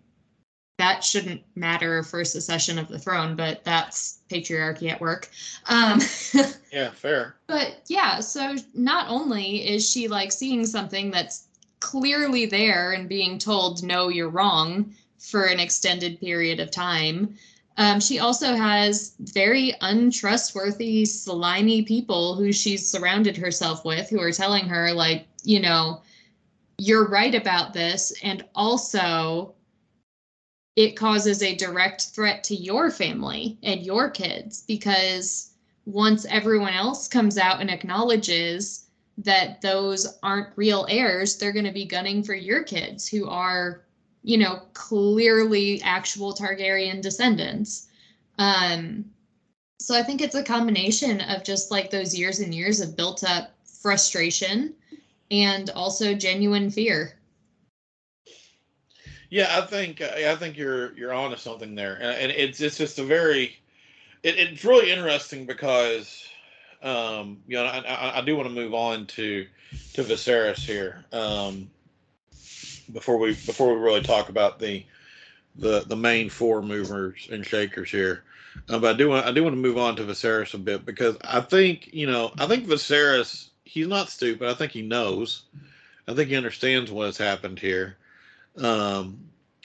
Speaker 3: that shouldn't matter for secession of the throne, but that's patriarchy at work. Um
Speaker 1: Yeah, fair.
Speaker 3: But yeah, so not only is she like seeing something that's clearly there and being told, no, you're wrong for an extended period of time, um, she also has very untrustworthy, slimy people who she's surrounded herself with who are telling her, like, you know, you're right about this. And also, it causes a direct threat to your family and your kids because once everyone else comes out and acknowledges that those aren't real heirs, they're going to be gunning for your kids who are, you know, clearly actual Targaryen descendants. Um, so I think it's a combination of just like those years and years of built up frustration and also genuine fear.
Speaker 1: Yeah, I think I think you're you're onto something there, and, it's it's just a very, it, it's really interesting because, um, you know, I, I, I do want to move on to to Viserys here, um, before we before we really talk about the the the main four movers and shakers here. Uh, but I do want I do want to move on to Viserys a bit because I think you know I think Viserys he's not stupid. I think he knows. I think he understands what has happened here. Um,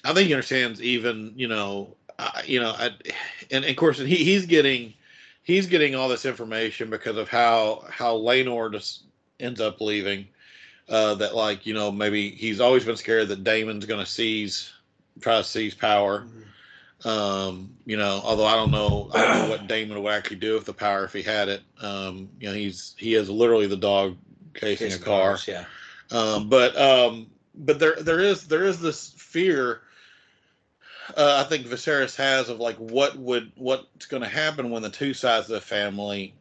Speaker 1: I think he understands even you know I, you know I, and, and of course he he's getting he's getting all this information because of how how Laenor just ends up leaving. Uh, that like you know maybe he's always been scared that Daemon's going to seize try to seize power. Um, you know, although I don't know, I don't know what Daemon would actually do with the power if he had it. Um, you know, he's he is literally the dog chasing
Speaker 2: Chasing
Speaker 1: a car.
Speaker 2: cars, yeah.
Speaker 1: Um, but um, but there there is there is this fear. Uh, I think Viserys has of like what would what's going to happen when the two sides of the family,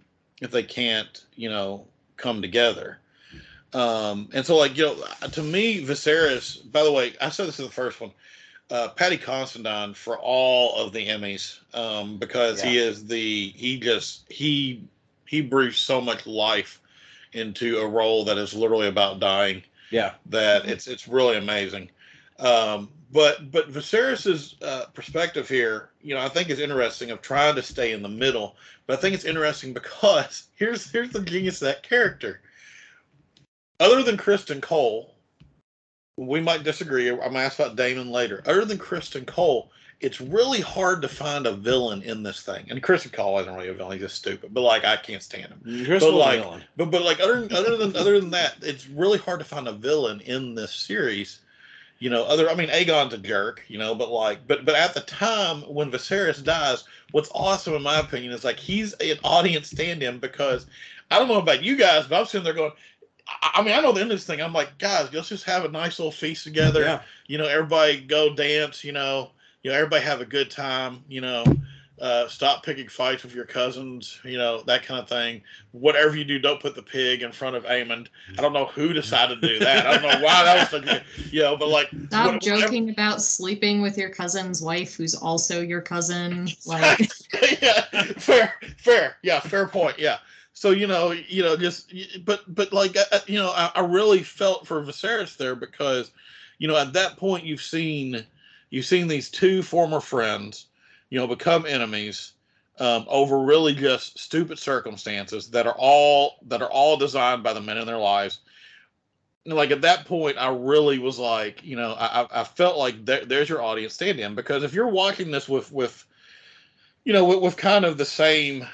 Speaker 1: if they can't, you know, come together. Um, and so like you know, to me, Viserys. By the way, I said this in the first one. Uh, Paddy Considine for all of the Emmys um, because he is the he just he he breathes so much life into a role that is literally about dying
Speaker 2: Yeah.
Speaker 1: that it's it's really amazing. Um, but but Viserys's uh, perspective here, you know, I think is interesting of trying to stay in the middle. But I think it's interesting because here's here's the genius of that character. Other than Criston Cole, we might disagree. I'm gonna ask about Daemon later. Other than Criston Cole, it's really hard to find a villain in this thing. And Criston Cole isn't really a villain; he's just stupid. But like, I can't stand him. But like-
Speaker 2: villain.
Speaker 1: But but like other other than other than that, it's really hard to find a villain in this series. You know, other I mean Aegon's a jerk, you know, but like but but at the time when Viserys dies, what's awesome in my opinion is like he's an audience stand-in because I don't know about you guys, but I'm sitting there going, I, I mean, I know the end of this thing. I'm like, guys, let's just have a nice little feast together.
Speaker 2: Yeah.
Speaker 1: You know, everybody go dance. You know, you know, everybody have a good time. You know, uh, stop picking fights with your cousins. You know, that kind of thing. Whatever you do, don't put the pig in front of Aemond. I don't know who decided to do that. I don't know why that was such a, you know, but like,
Speaker 3: Stop
Speaker 1: what-
Speaker 3: joking about sleeping with your cousin's wife, who's also your cousin. Like,
Speaker 1: yeah, fair, fair. Yeah, fair point. Yeah. So you know, you know, just but but like uh, you know, I, I really felt for Viserys there because, you know, at that point you've seen you've seen these two former friends, you know, become enemies um, over really just stupid circumstances that are all that are all designed by the men in their lives. And like at that point, I really was like, you know, I I- felt like there, there's your audience stand in because if you're watching this with with you know, with, with kind of the same,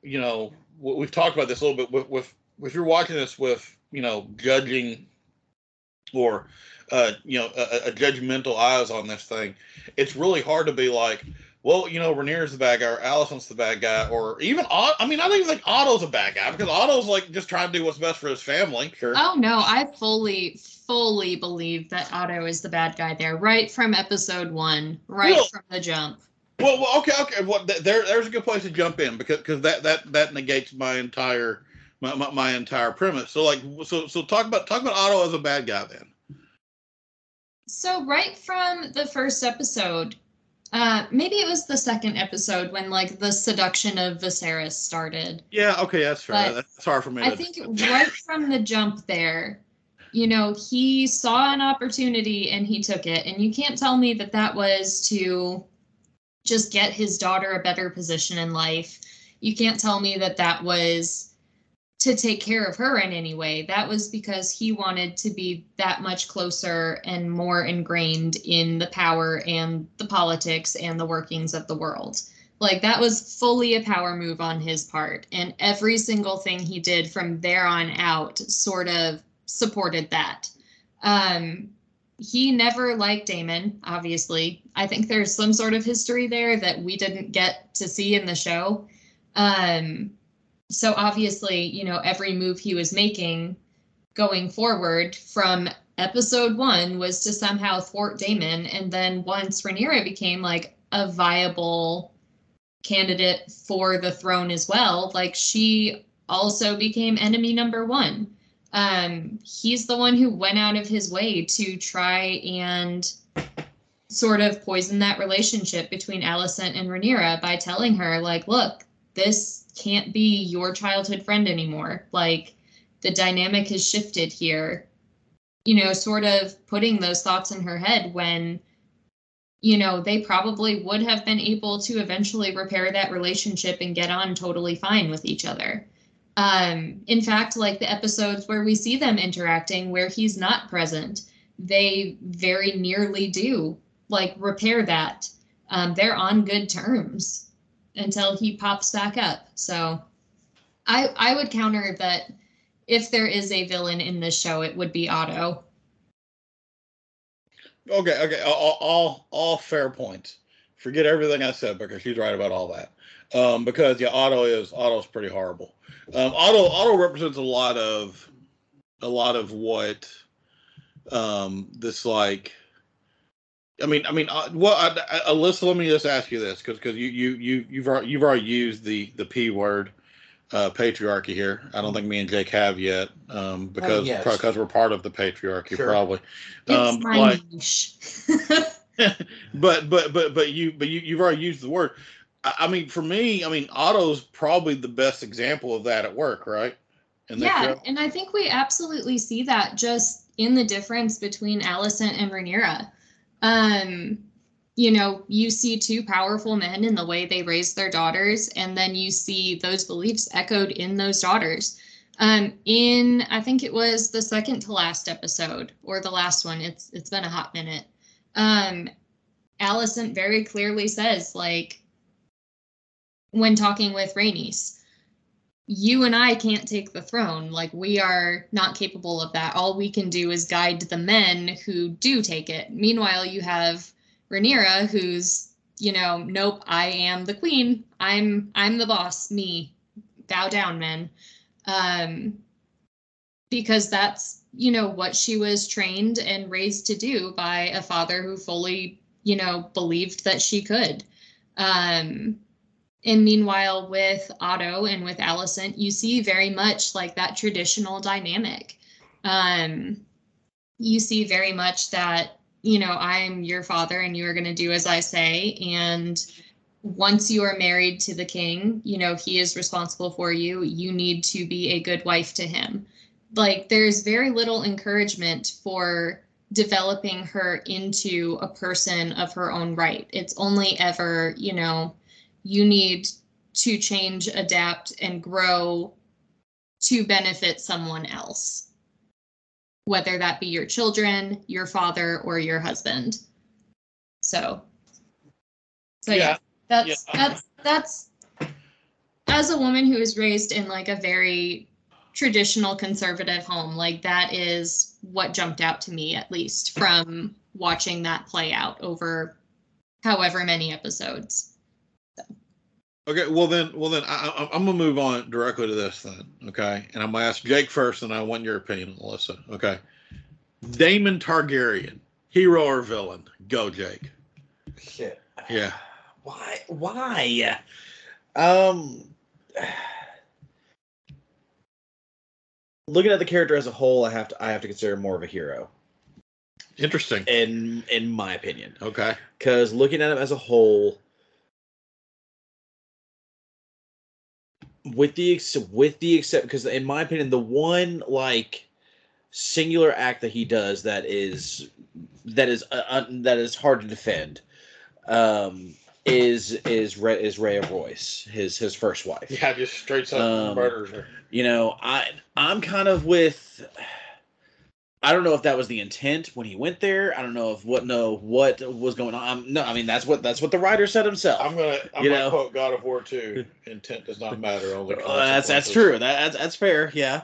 Speaker 1: you know, we've talked about this a little bit with, with if you're watching this with, you know, judging or, uh, you know, a, a judgmental eyes on this thing, it's really hard to be like, well, you know, Rhaenyra's the bad guy or Alicent's the bad guy or even, Ot- I mean, I don't even think Otto's a bad guy because Otto's like just trying to do what's best for his family.
Speaker 2: Sure.
Speaker 3: oh no, I fully, fully believe that Otto is the bad guy there, right from episode one, right
Speaker 1: Well-
Speaker 3: from the jump.
Speaker 1: Well, well okay, okay. Well, th- there, there's a good place to jump in because because that that that negates my entire my, my, my entire premise. So like, so so talk about talk about Otto as a bad guy then.
Speaker 3: So right from the first episode, uh, maybe it was the second episode when like the seduction of Viserys started.
Speaker 1: Yeah, okay, that's fair.
Speaker 3: But
Speaker 1: that's hard for me.
Speaker 3: I
Speaker 1: to-
Speaker 3: think right from the jump there, you know, he saw an opportunity and he took it. And you can't tell me that that was to just get his daughter a better position in life. You can't tell me that that was to take care of her in any way. That was because he wanted to be that much closer and more ingrained in the power and the politics and the workings of the world. Like that was fully a power move on his part. And every single thing he did from there on out sort of supported that. Um, he never liked Daemon, obviously. I think there's some sort of history there that we didn't get to see in the show. Um, so obviously, you know, every move he was making going forward from episode one was to somehow thwart Daemon. And then once Rhaenyra became like a viable candidate for the throne as well, like she also became enemy number one. Um, he's the one who went out of his way to try and sort of poison that relationship between Alicent and Rhaenyra by telling her, like, look, this can't be your childhood friend anymore. Like, the dynamic has shifted here. You know, sort of putting those thoughts in her head when, you know, they probably would have been able to eventually repair that relationship and get on totally fine with each other. Um, in fact, like the episodes where we see them interacting where he's not present, they very nearly do like repair that. Um, they're on good terms until he pops back up. So I I would counter that if there is a villain in this show, it would be Otto.
Speaker 1: Okay, okay, all, all all fair points. Forget everything I said because she's right about all that. Um, because yeah, Otto is Otto's pretty horrible. Um, auto Otto represents a lot of a lot of what um this like. I mean, I mean, uh, well, I, I, Alyssa, let me just ask you this because because you you you you've already, you've already used the the p word, uh, patriarchy here. I don't think me and Jake have yet, um, because
Speaker 2: yes.
Speaker 1: because we're part of the patriarchy
Speaker 2: Sure.
Speaker 1: probably.
Speaker 3: It's
Speaker 1: Um,
Speaker 3: my
Speaker 1: like-
Speaker 3: niche.
Speaker 1: but but but but you but you you've already used the word. I, mean, for me, I mean, Otto's probably the best example of that at work, right?
Speaker 3: Yeah,
Speaker 1: show?
Speaker 3: and I think we absolutely see that just in the difference between Alicent and Rhaenyra. Um, you know, you see two powerful men in the way they raise their daughters, and then you see those beliefs echoed in those daughters. Um, in I think it was the second to last episode or the last one. It's it's been a hot minute. Um, Alicent very clearly says like when talking with Rhaenys, you and I can't take the throne. Like we are not capable of that. All we can do is guide the men who do take it. Meanwhile, you have Rhaenyra, who's you know, nope, I am the queen. I'm I'm the boss. Me, bow down, men. Um, because that's you know what she was trained and raised to do by a father who fully you know believed that she could um and meanwhile with otto and with alicent you see very much like that traditional dynamic. Um you see very much that you know i'm your father and you are going to do as i say. And once you are married to the king you know he is responsible for you. You need to be a good wife to him. Like there's very little encouragement for developing her into a person of her own right. It's only ever, you know, you need to change, adapt, and grow to benefit someone else, whether that be your children, your father, or your husband. So, so yeah,
Speaker 1: Yeah.
Speaker 3: that's
Speaker 1: Yeah.
Speaker 3: that's that's as a woman who was raised in like a very traditional conservative home like that is what jumped out to me at least from watching that play out over however many episodes
Speaker 1: Okay, well then, well then, I, I'm gonna move on directly to this then. Okay, and I'm gonna ask Jake first, and I want your opinion, Alyssa. Okay, Daemon Targaryen, hero or villain? Go, Jake.
Speaker 2: Shit.
Speaker 1: Yeah.
Speaker 2: Why? Why? Um. Looking at the character as a whole, I have to I have to consider more of a hero,
Speaker 1: Interesting.
Speaker 2: in in my opinion.
Speaker 1: Okay.
Speaker 2: Because looking at him as a whole, with the ex- with the except because in my opinion, the one like singular act that he does that is that is uh, uh, that is hard to defend um, is is Ray, is Rhea Royce, his his first wife.
Speaker 1: Yeah, just straight up
Speaker 2: Um,
Speaker 1: murders her.
Speaker 2: You know, I I'm kind of with. I don't know if that was the intent when he went there. I don't know if what no what was going on. I'm, no, I mean that's what that's what the writer said himself.
Speaker 1: I'm gonna I'm
Speaker 2: You
Speaker 1: gonna
Speaker 2: know.
Speaker 1: quote God of War 2. Intent does not matter. Only
Speaker 2: Uh, that's that's true. That, that's that's fair. Yeah.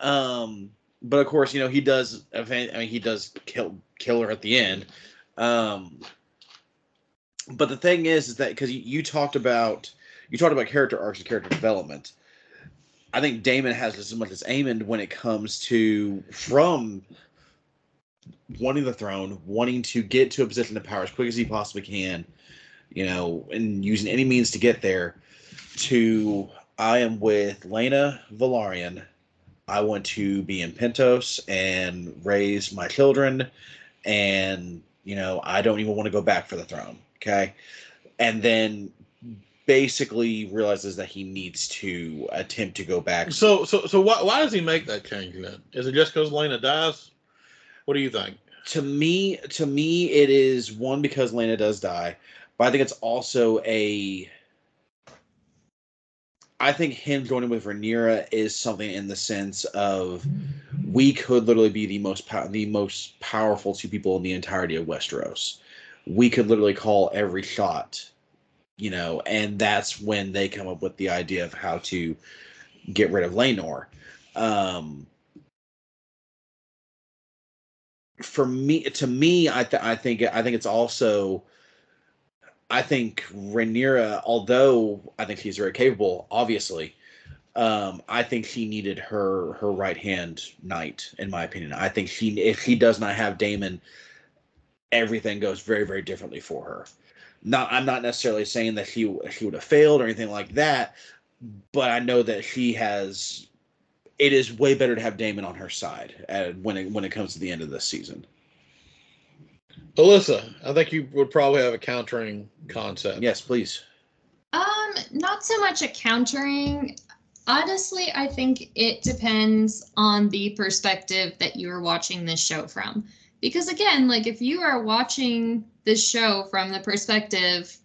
Speaker 2: Um, but of course, you know he does. I mean, he does kill kill her at the end. Um, but the thing is, is that because you, you talked about you talked about character arcs and character development. I think Daemon has as much as Aemond when it comes to from wanting the throne, wanting to get to a position of power as quick as he possibly can, you know, and using any means to get there. To I am with Laena Velaryon. I want to be in Pentos and raise my children, and you know I don't even want to go back for the throne. Okay, and then basically realizes that he needs to attempt to go back.
Speaker 1: So so so why why does he make that change then? Is it just because Laena dies? What do you think?
Speaker 2: to me to me it is one because Laena does die, but I think it's also a I think him joining with Rhaenyra is something in the sense of we could literally be the most pow- the most powerful two people in the entirety of Westeros. We could literally call every shot, you know, and that's when they come up with the idea of how to get rid of Laenor. Um, for me, to me, I th- I think I think it's also. I think Rhaenyra, although I think she's very capable, obviously, um, I think she needed her her right hand knight. In my opinion, I think she if she does not have Daemon, everything goes very very differently for her. Not I'm not necessarily saying that she she would have failed or anything like that, but I know that she has. It is way better to have Daemon on her side uh, when it when it comes to the end of this season.
Speaker 1: Alyssa, I think you would probably have a countering concept.
Speaker 2: Yes, please.
Speaker 3: Um, not so much a countering. Honestly, I think it depends on the perspective that you are watching this show from. Because again, like if you are watching this show from the perspective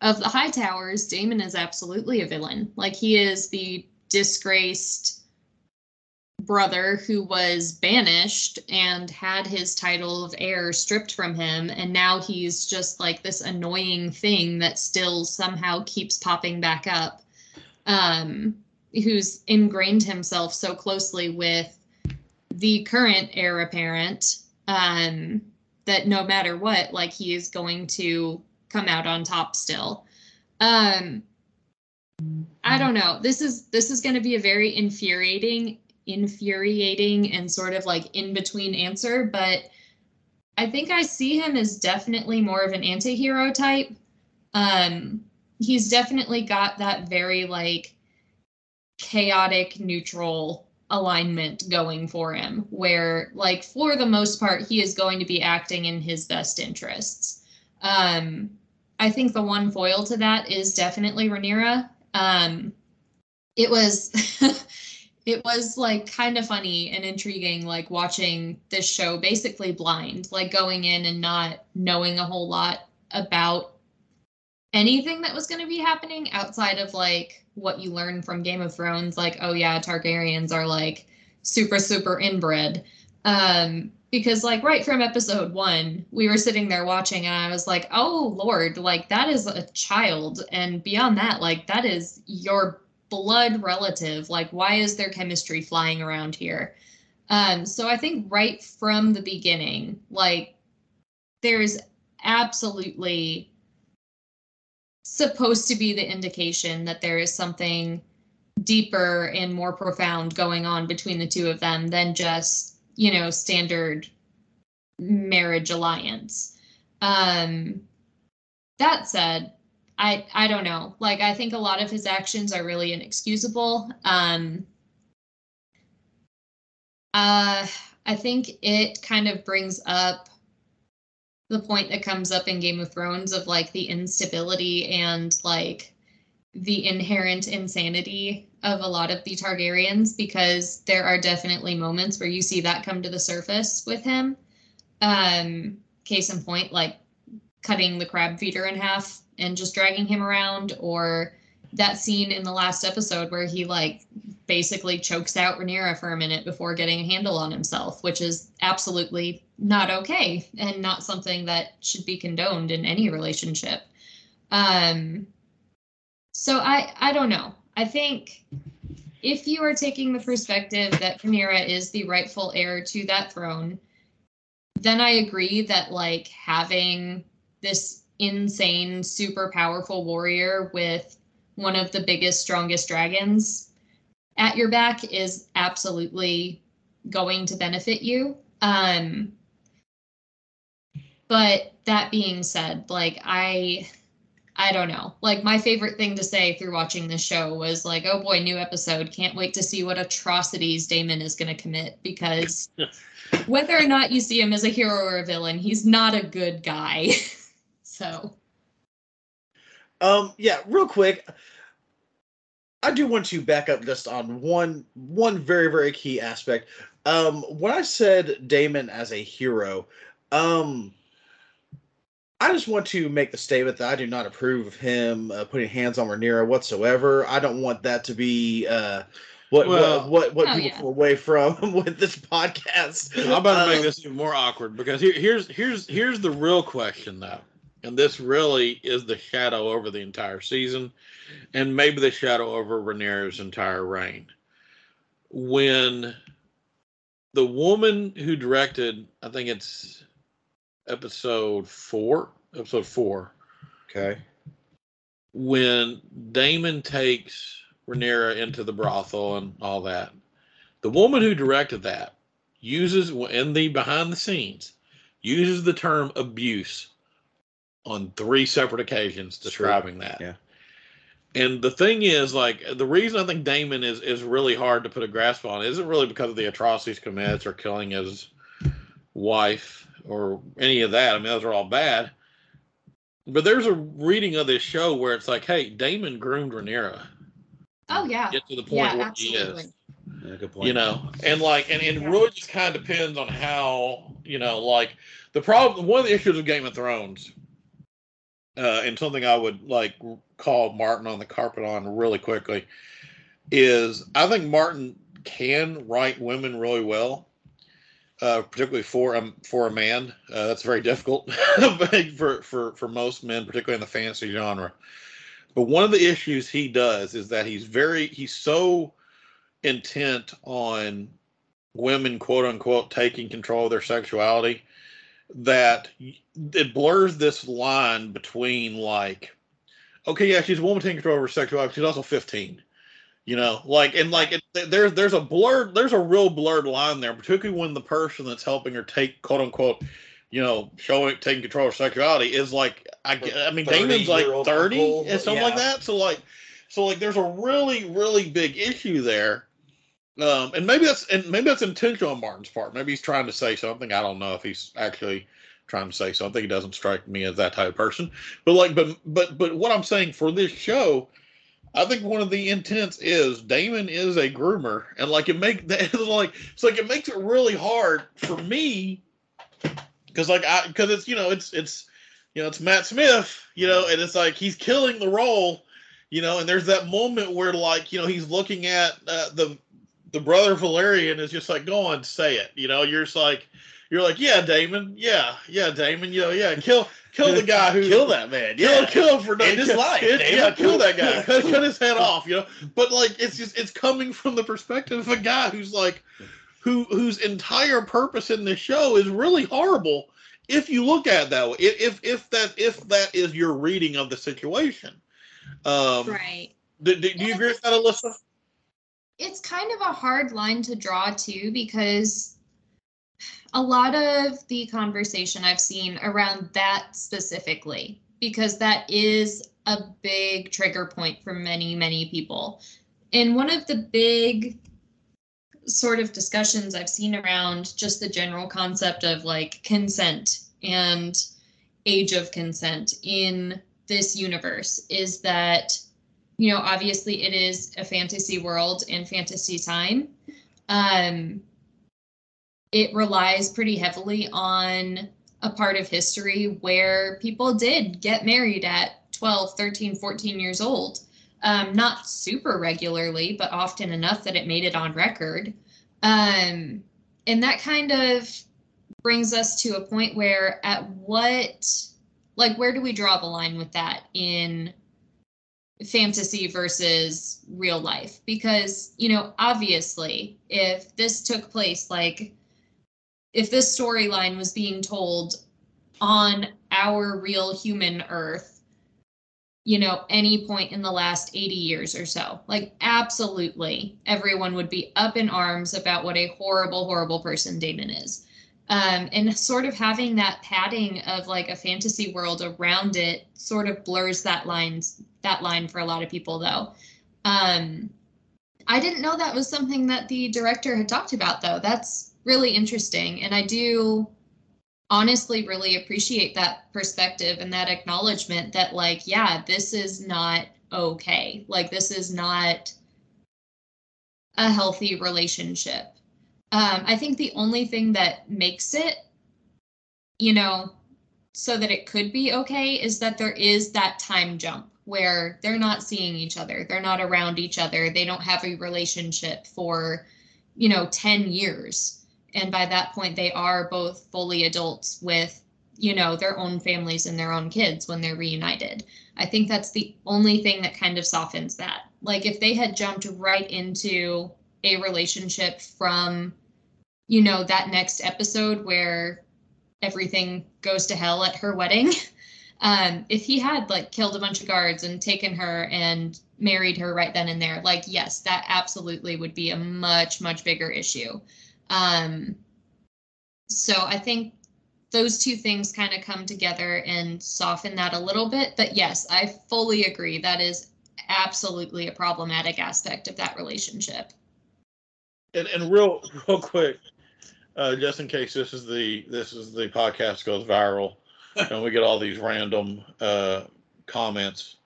Speaker 3: of the High Towers, Daemon is absolutely a villain. Like he is the disgraced brother who was banished and had his title of heir stripped from him and now he's just like this annoying thing that still somehow keeps popping back up um who's ingrained himself so closely with the current heir apparent um that no matter what like he is going to come out on top still um i don't know this is this is going to be a very infuriating infuriating and sort of like in between answer, but I think I see him as definitely more of an anti-hero type. Um he's definitely got that very like chaotic neutral alignment going for him where like for the most part he is going to be acting in his best interests um i think the one foil to that is definitely Rhaenyra. um it was it was like kind of funny and intriguing like watching this show basically blind like going in and not knowing a whole lot about anything that was going to be happening outside of like what you learn from Game of Thrones, like, oh yeah, Targaryens are like super, super inbred. Um, because like right from episode one, we were sitting there watching and I was like, oh Lord, like that is a child. And beyond that, like that is your blood relative. Like, why is there chemistry flying around here? Um, so I think right from the beginning, like there's absolutely supposed to be the indication that there is something deeper and more profound going on between the two of them than just you know standard marriage alliance. Um that said i i don't know. Like i think a lot of his actions are really inexcusable. Um uh i think it kind of brings up the point that comes up in Game of Thrones of like the instability and like the inherent insanity of a lot of the Targaryens because there are definitely moments where you see that come to the surface with him. Um, case in point, like cutting the crab feeder in half and just dragging him around, or that scene in the last episode where he like basically chokes out Rhaenyra for a minute before getting a handle on himself, which is absolutely not okay and not something that should be condoned in any relationship. Um, so I I don't know. I think if you are taking the perspective that Rhaenyra is the rightful heir to that throne, then I agree that like having this insane, super powerful warrior with one of the biggest, strongest dragons at your back is absolutely going to benefit you. Um, but that being said, like I I don't know. Like my favorite thing to say through watching this show was like, "Oh boy, new episode. Can't wait to see what atrocities Daemon is going to commit because whether or not you see him as a hero or a villain, he's not a good guy." so
Speaker 2: Um yeah, real quick. I do want to back up just on one one very very key aspect. Um when I said Daemon as a hero, um I just want to make the statement that I do not approve of him uh, putting hands on Rhaenyra whatsoever. I don't want that to be uh, what,
Speaker 1: Well-
Speaker 2: what what what
Speaker 3: Oh,
Speaker 2: people
Speaker 3: yeah.
Speaker 2: away from with this podcast.
Speaker 1: I'm about to make
Speaker 2: Um,
Speaker 1: this even more awkward because here, here's here's here's the real question though, and this really is the shadow over the entire season, and maybe the shadow over Rhaenyra's entire reign. When the woman who directed, I think it's episode four, episode four,
Speaker 2: Okay.
Speaker 1: when Daemon takes Rhaenyra into the brothel and all that, the woman who directed that uses in the behind the scenes uses the term abuse on three separate occasions
Speaker 2: True.
Speaker 1: describing that.
Speaker 2: Yeah.
Speaker 1: And the thing is, like, the reason I think Daemon is is really hard to put a grasp on isn't really because of the atrocities commits or killing his wife or any of that. I mean, those are all bad. But there's a reading of this show where it's like, hey, Daemon groomed Rhaenyra.
Speaker 3: Oh yeah.
Speaker 1: Get to the point
Speaker 3: Yeah,
Speaker 1: where he is.
Speaker 2: Yeah, good point.
Speaker 1: You know, and like, and, and it
Speaker 3: Yeah.
Speaker 1: really just kind of depends on how, you know, like the problem, one of the issues of Game of Thrones, uh, and something I would like call Martin on the carpet on really quickly, is I think Martin can write women really well, uh, particularly for a for a man. Uh, that's very difficult for for for most men, particularly in the fantasy genre. But one of the issues he does is that he's very he's so intent on women quote unquote taking control of their sexuality that it blurs this line between like okay yeah she's a woman taking control of her sexuality she's also 15 You know, like and like it, there's there's a blurred there's a real blurred line there, particularly when the person that's helping her take quote unquote, you know, showing taking control of sexuality is like I, I mean Daemon's like
Speaker 2: 30-year-old
Speaker 1: thirty
Speaker 2: uncle,
Speaker 1: and something like that. So like so like there's a really really big issue there. Um, and maybe that's and maybe that's intentional on Martin's part. Maybe he's trying to say something. I don't know if he's actually trying to say something. He doesn't strike me as that type of person. But like, but but but what I'm saying for this show, I think one of the intents is Daemon is a groomer, and like it make that like it's like it makes it really hard for me because like I because it's you know it's it's you know it's Matt Smith, you know, and it's like he's killing the role, you know, and there's that moment where like you know he's looking at uh, the the brother Velaryon is just like go on say it, you know, you're just like you're like yeah Daemon, yeah yeah Daemon, you know yeah kill kill the guy who
Speaker 2: kill that man. Yeah,
Speaker 1: kill him for
Speaker 2: End his
Speaker 1: kill-
Speaker 2: life,
Speaker 1: it- yeah, kill that guy. cut, cut his head off, you know. But like, it's just it's coming from the perspective of a guy who's like, who whose entire purpose in this show is really horrible. If you look at it that way, if if, if that if that is your reading of the situation, um,
Speaker 3: Right.
Speaker 1: do, do, do you agree with that, Alyssa?
Speaker 3: it's kind of a hard line to draw too because a lot of the conversation I've seen around that specifically, because that is a big trigger point for many, many people. And one of the big sort of discussions I've seen around just the general concept of like consent and age of consent in this universe is that you know obviously it is a fantasy world and fantasy time um it relies pretty heavily on a part of history where people did get married at 12 13 14 years old um, not super regularly but often enough that it made it on record. Um, and that kind of brings us to a point where at what like where do we draw the line with that in fantasy versus real life? Because you know obviously if this took place like if this storyline was being told on our real human earth you know any point in the last 80 years or so like absolutely everyone would be up in arms about what a horrible horrible person Daemon is. Um, and sort of having that padding of like a fantasy world around it sort of blurs that lines that line for a lot of people though. Um, i didn't know that was something that the director had talked about though. That's really interesting. And i do honestly really appreciate that perspective and that acknowledgement that like yeah this is not okay. Like this is not a healthy relationship. Um, I think the only thing that makes it, you know, so that it could be okay is that there is that time jump where they're not seeing each other, they're not around each other, they don't have a relationship for, you know, 10 years. And by that point, they are both fully adults with, you know, their own families and their own kids when they're reunited. I think that's the only thing that kind of softens that. Like if they had jumped right into a relationship from you know that next episode where everything goes to hell at her wedding um if he had like killed a bunch of guards and taken her and married her right then and there like yes that absolutely would be a much much bigger issue um so i think those two things kind of come together and soften that a little bit but yes i fully agree that is absolutely a problematic aspect of that relationship
Speaker 1: And, and real real quick, uh, just in case this is the this is the podcast goes viral, and we get all these random uh, comments.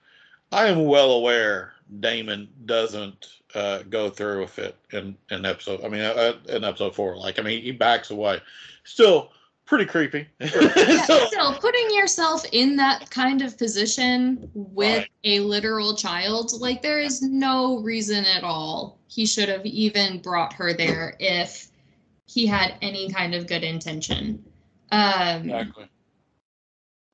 Speaker 1: I am well aware Daemon doesn't uh, go through with it in in episode. I mean, uh, in episode four, like I mean, he backs away. Still pretty creepy.
Speaker 3: Yeah,
Speaker 1: So-
Speaker 3: still putting yourself in that kind of position with
Speaker 1: Right.
Speaker 3: a literal child like there is no reason at all he should have even brought her there if he had any kind of good intention um
Speaker 1: exactly.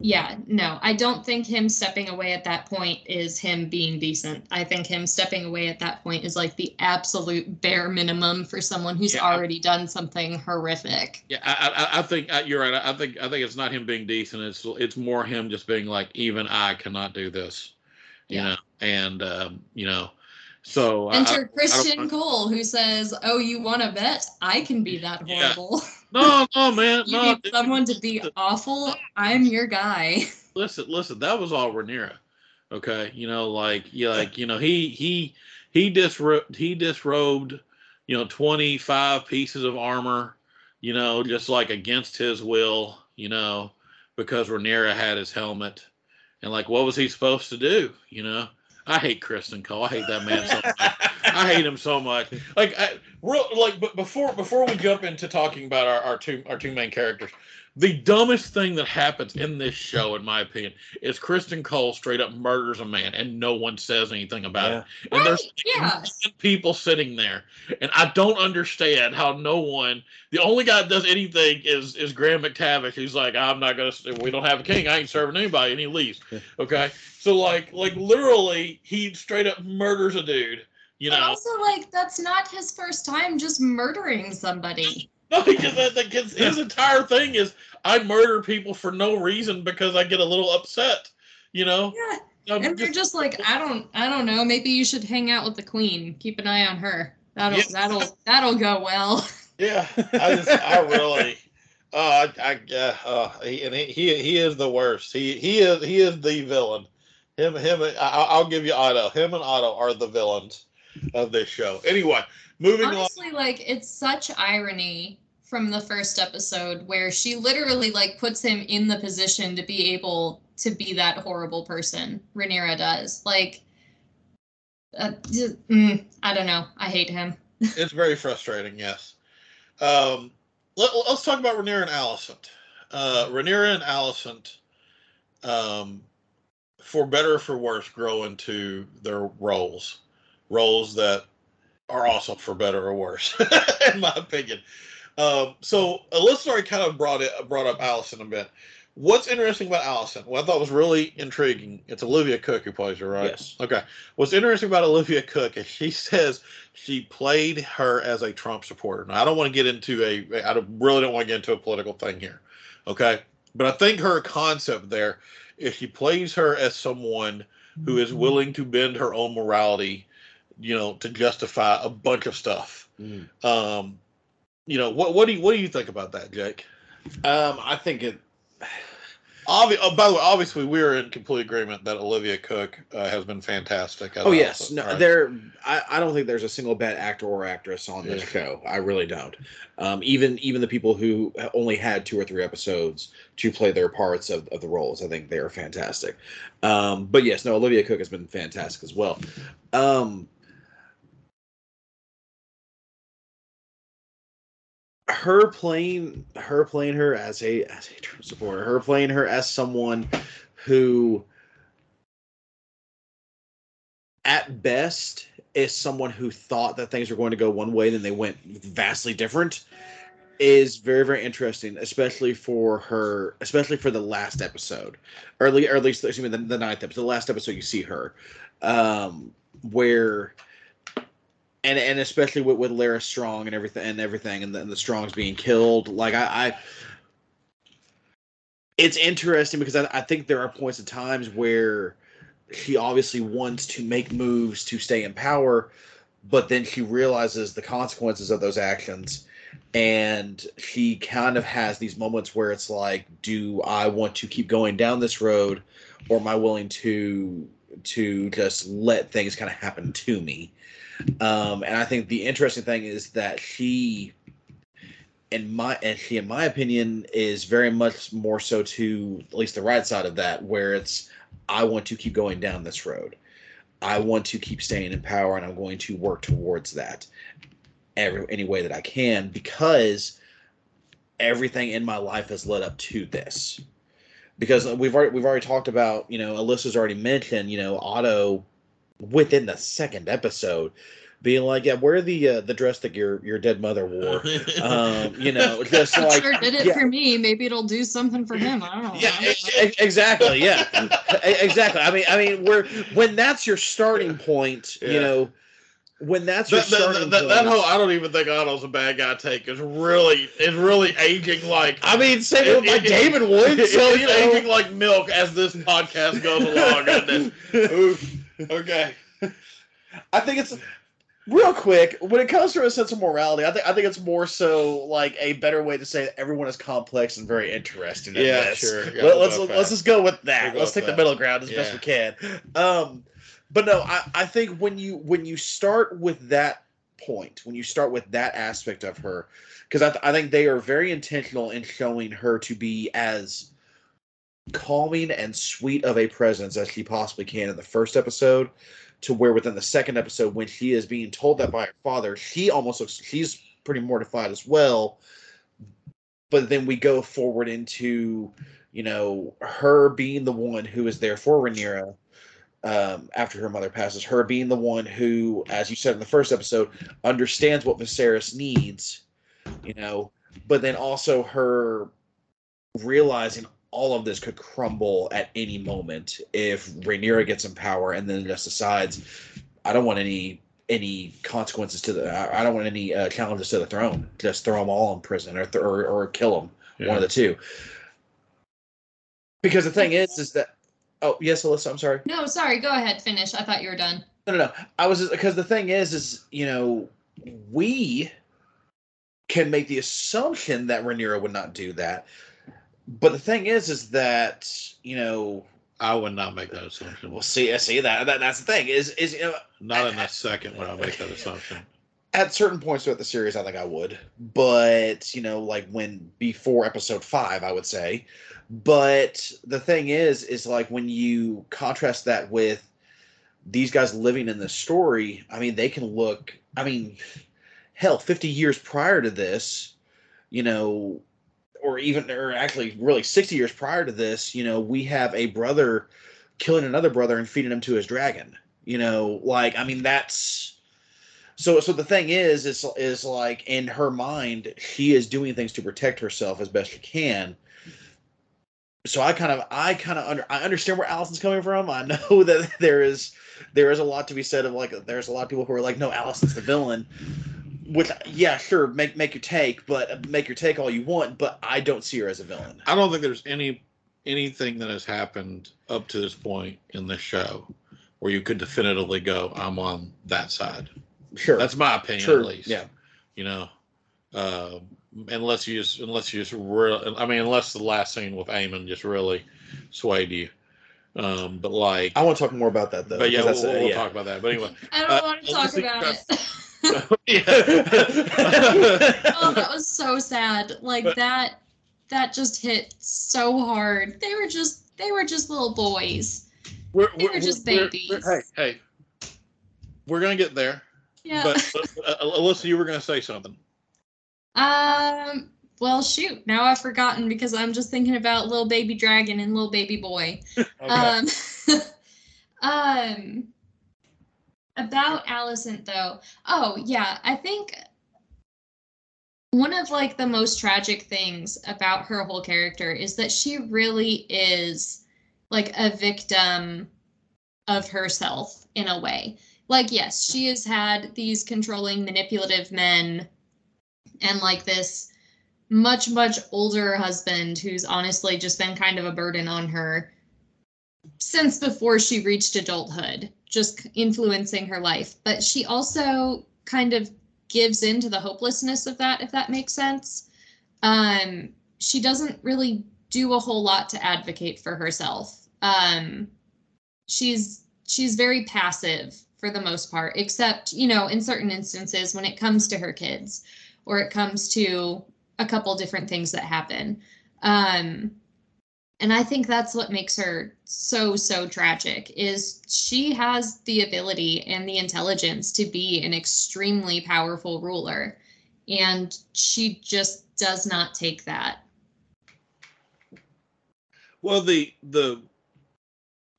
Speaker 3: Yeah no i don't think him stepping away at that point is him being decent i think him stepping away at that point is like the absolute bare minimum for someone who's
Speaker 1: Yeah, I-
Speaker 3: already done something horrific
Speaker 1: Yeah, I, I, I think uh, you're right. I think I think it's not him being decent. It's it's more him just being like, even I cannot do this, you
Speaker 3: Yeah.
Speaker 1: know. And um, you know, So uh, I- I-
Speaker 3: Enter
Speaker 1: I
Speaker 3: Criston Cole, who says, "Oh, you want to bet? I can be that
Speaker 1: Yeah.
Speaker 3: horrible.
Speaker 1: no, no, man,
Speaker 3: you
Speaker 1: no.
Speaker 3: need someone to be awful. I'm your guy."
Speaker 1: listen, listen, that was all Rhaenyra. Okay, you know, like, yeah, like, you know, he he he disrobed he disrobed, you know, twenty five pieces of armor, you know, just like against his will, you know, because Rhaenyra had his helmet, and like, what was he supposed to do? You know, I hate Criston Cole. I hate that man so much. I hate him so much. Like, I, real, like, but before before we jump into talking about our, our two our two main characters, the dumbest thing that happens in this show, in my opinion, is Criston Cole straight up murders a man and no one says anything about
Speaker 2: Yeah.
Speaker 1: it. And there's
Speaker 3: yeah.
Speaker 1: people sitting there, and I don't understand how no one. The only guy that does anything is is Graham McTavish. He's like, I'm not gonna. We don't have a king. I ain't serving anybody, and he leaves.
Speaker 2: Yeah.
Speaker 1: Okay, so like like literally, he straight up murders a dude. You
Speaker 3: But
Speaker 1: know,
Speaker 3: also, like, that's not his first time just murdering somebody.
Speaker 1: No, because that, that gets, his entire thing is I murder people for no reason because I get a little upset. You know,
Speaker 3: Yeah.
Speaker 1: I'm
Speaker 3: And they're
Speaker 1: just-
Speaker 3: just like, I don't, I don't know. Maybe you should hang out with the queen. Keep an eye on her. That'll,
Speaker 1: Yeah.
Speaker 3: that'll, that'll go well.
Speaker 1: yeah. I just, I really, uh, I, I uh, uh, he, and he, he, he is the worst. He, he is, he is the villain. Him, him. I, I'll give you Otto. Him and Otto are the villains of this show. Anyway, moving on.
Speaker 3: Honestly, like, it's such irony from the first episode where she literally like puts him in the position to be able to be that horrible person. Rhaenyra does. Like, uh, mm, I don't know. I hate him.
Speaker 1: it's very frustrating. Yes. Um, let, us talk about Rhaenyra and Alicent. Uh, Rhaenyra and Alicent, um, for better or for worse, grow into their roles, roles that are also for better or worse, in my opinion. Um, so Alyssa already kind of brought it brought up Alicent a bit. What's interesting about Alicent? What I thought was really intriguing. It's Olivia Cooke who plays her, right?
Speaker 2: Yes.
Speaker 1: Okay. What's interesting about Olivia Cooke is she says she played her as a Trump supporter. Now I don't want to get into a. I don't, really don't want to get into a political thing here. Okay. But I think her concept there is she plays her as someone who is willing to bend her own morality, you know, to justify a bunch of stuff.
Speaker 2: Mm.
Speaker 1: Um, you know, what what do you what do you think about that, Jake?
Speaker 2: Um, I think it.
Speaker 1: Obvi- oh, by the way, obviously we're in complete agreement that Olivia Cooke uh, has been fantastic. as
Speaker 2: Oh yes, no,
Speaker 1: right?
Speaker 2: there. I, I don't think there's a single bad actor or actress on this
Speaker 1: Yeah.
Speaker 2: show. I really don't. Um, even even the people who only had two or three episodes to play their parts of, of the roles, I think they are fantastic. Um, but yes, no, Olivia Cooke has been fantastic as well. Um, her playing her playing her as a as a Trump supporter, her playing her as someone who at best is someone who thought that things were going to go one way then they went vastly different is very very interesting especially for her especially for the last episode. Early or at least excuse me the, the ninth episode the last episode you see her um where and and especially with, with Lara Strong and everything and everything and the, and the Strongs being killed like I, I it's interesting because I, I think there are points and times where she obviously wants to make moves to stay in power, but then she realizes the consequences of those actions. And she kind of has these moments where it's like, do I want to keep going down this road or am I willing to to just let things kind of happen to me? Um, and I think the interesting thing is that she in my and she in my opinion is very much more so to at least the right side of that where it's I want to keep going down this road. I want to keep staying in power and I'm going to work towards that every any way that I can because everything in my life has led up to this. Because we've already we've already talked about, you know, Alyssa's already mentioned, you know, Otto within the second episode being like, yeah, wear the uh, the dress that your your dead mother wore. um, you know, just
Speaker 3: It
Speaker 2: like
Speaker 3: sure did it
Speaker 2: yeah.
Speaker 3: for me. Maybe it'll do something for him. I don't know.
Speaker 2: yeah, exactly. Yeah, exactly. I mean, I mean, where when that's your starting point,
Speaker 1: Yeah.
Speaker 2: you know, when that's your
Speaker 1: that, that,
Speaker 2: starting
Speaker 1: that,
Speaker 2: point.
Speaker 1: that whole I don't even think Otto's a bad guy take is really is really aging like
Speaker 2: I mean, same with my
Speaker 1: It- it-
Speaker 2: David Wood.
Speaker 1: it's
Speaker 2: So you know,
Speaker 1: aging like milk as this podcast goes along. and then, oof. Okay.
Speaker 2: I think it's real quick when it comes to a sense of morality. I think I think it's more so like a better way to say that everyone is complex and very interesting.
Speaker 1: Yeah,
Speaker 2: this.
Speaker 1: sure. Yeah,
Speaker 2: Let, us
Speaker 1: go
Speaker 2: let's just go with that.
Speaker 1: We'll
Speaker 2: let's take the middle ground as best we can. Um, but no, I, I think when you when you start with that point, when you start with that aspect of her, because I, th- I think they are very intentional in showing her to be as calming and sweet of a presence as she possibly can in the first episode to where within the second episode when she is being told that by her father she almost looks she's pretty mortified as well. But then we go forward into you know her being the one who is there for Rhaenyra um, after her mother passes her being the one who as you said in the first episode understands what Viserys needs you know but then also her realizing all of this could crumble at any moment if Rhaenyra gets in power and then just decides, I don't want any any consequences to the, I I don't want any uh, challenges to the throne. Just throw them all in prison or th- or, or kill them, one of the two. Because the thing is, is that oh yes, Alyssa, I'm sorry.
Speaker 3: No, sorry. Go ahead. Finish. I thought you were done.
Speaker 2: No, no, no. I was because the thing is, is you know, we can make the assumption that Rhaenyra would not do that, but the thing is, is that you know,
Speaker 1: I would not make that assumption.
Speaker 2: we'll see. I see that, that that's the thing is, is you know,
Speaker 1: Not in a second would I make that assumption.
Speaker 2: at certain points throughout the series, I think I would, but you know, like when before episode five, I would say. But the thing is, is like when you contrast that with these guys living in this story, I mean, they can look. I mean, hell, fifty years prior to this, you know, or even, or actually, really sixty years prior to this, you know, we have a brother killing another brother and feeding him to his dragon. You know, like I mean, that's so so the thing is is is like in her mind she is doing things to protect herself as best she can so i kind of i kind of under i understand where alicent's coming from i know that there is there is a lot to be said of like there's a lot of people who are like no alicent's the villain which yeah sure make make your take but make your take all you want but i don't see her as a villain
Speaker 1: I don't think there's any anything that has happened up to this point in this show where you could definitively go, I'm on that side.
Speaker 2: sure
Speaker 1: That's my opinion,
Speaker 2: True,
Speaker 1: at least.
Speaker 2: yeah.
Speaker 1: You know, uh, unless you just unless you just real. I mean, unless the last scene with Aemond just really swayed you. Um, but like,
Speaker 2: i want to talk more about that though
Speaker 1: but yeah,
Speaker 2: 'cause
Speaker 1: we'll,
Speaker 2: that's,
Speaker 1: we'll
Speaker 2: yeah.
Speaker 1: talk about that. But anyway,
Speaker 3: I don't
Speaker 1: Uh,
Speaker 3: want to talk about it. oh, that was so sad. Like that that just hit so hard. They were just they were just little boys.
Speaker 1: we're,
Speaker 3: They were just babies.
Speaker 1: hey, hey, we're gonna get there.
Speaker 3: Yeah.
Speaker 1: But uh, Alyssa, you were gonna say something.
Speaker 3: um well shoot, now I've forgotten because I'm just thinking about little baby dragon and little baby boy. Um um about Alicent though. Oh, yeah, I think one of like the most tragic things about her whole character is that she really is like a victim of herself in a way. Like yes, she has had these controlling manipulative men and like this much much older husband who's honestly just been kind of a burden on her since before she reached adulthood, just influencing her life. But she also kind of gives into the hopelessness of that, if that makes sense. Um, she doesn't really do a whole lot to advocate for herself. Um, she's she's very passive for the most part, except you know in certain instances when it comes to her kids, or it comes to a couple different things that happen. Um, and i think that's what makes her so so tragic is she has the ability and the intelligence to be an extremely powerful ruler. And she just does not take that.
Speaker 1: Well, the the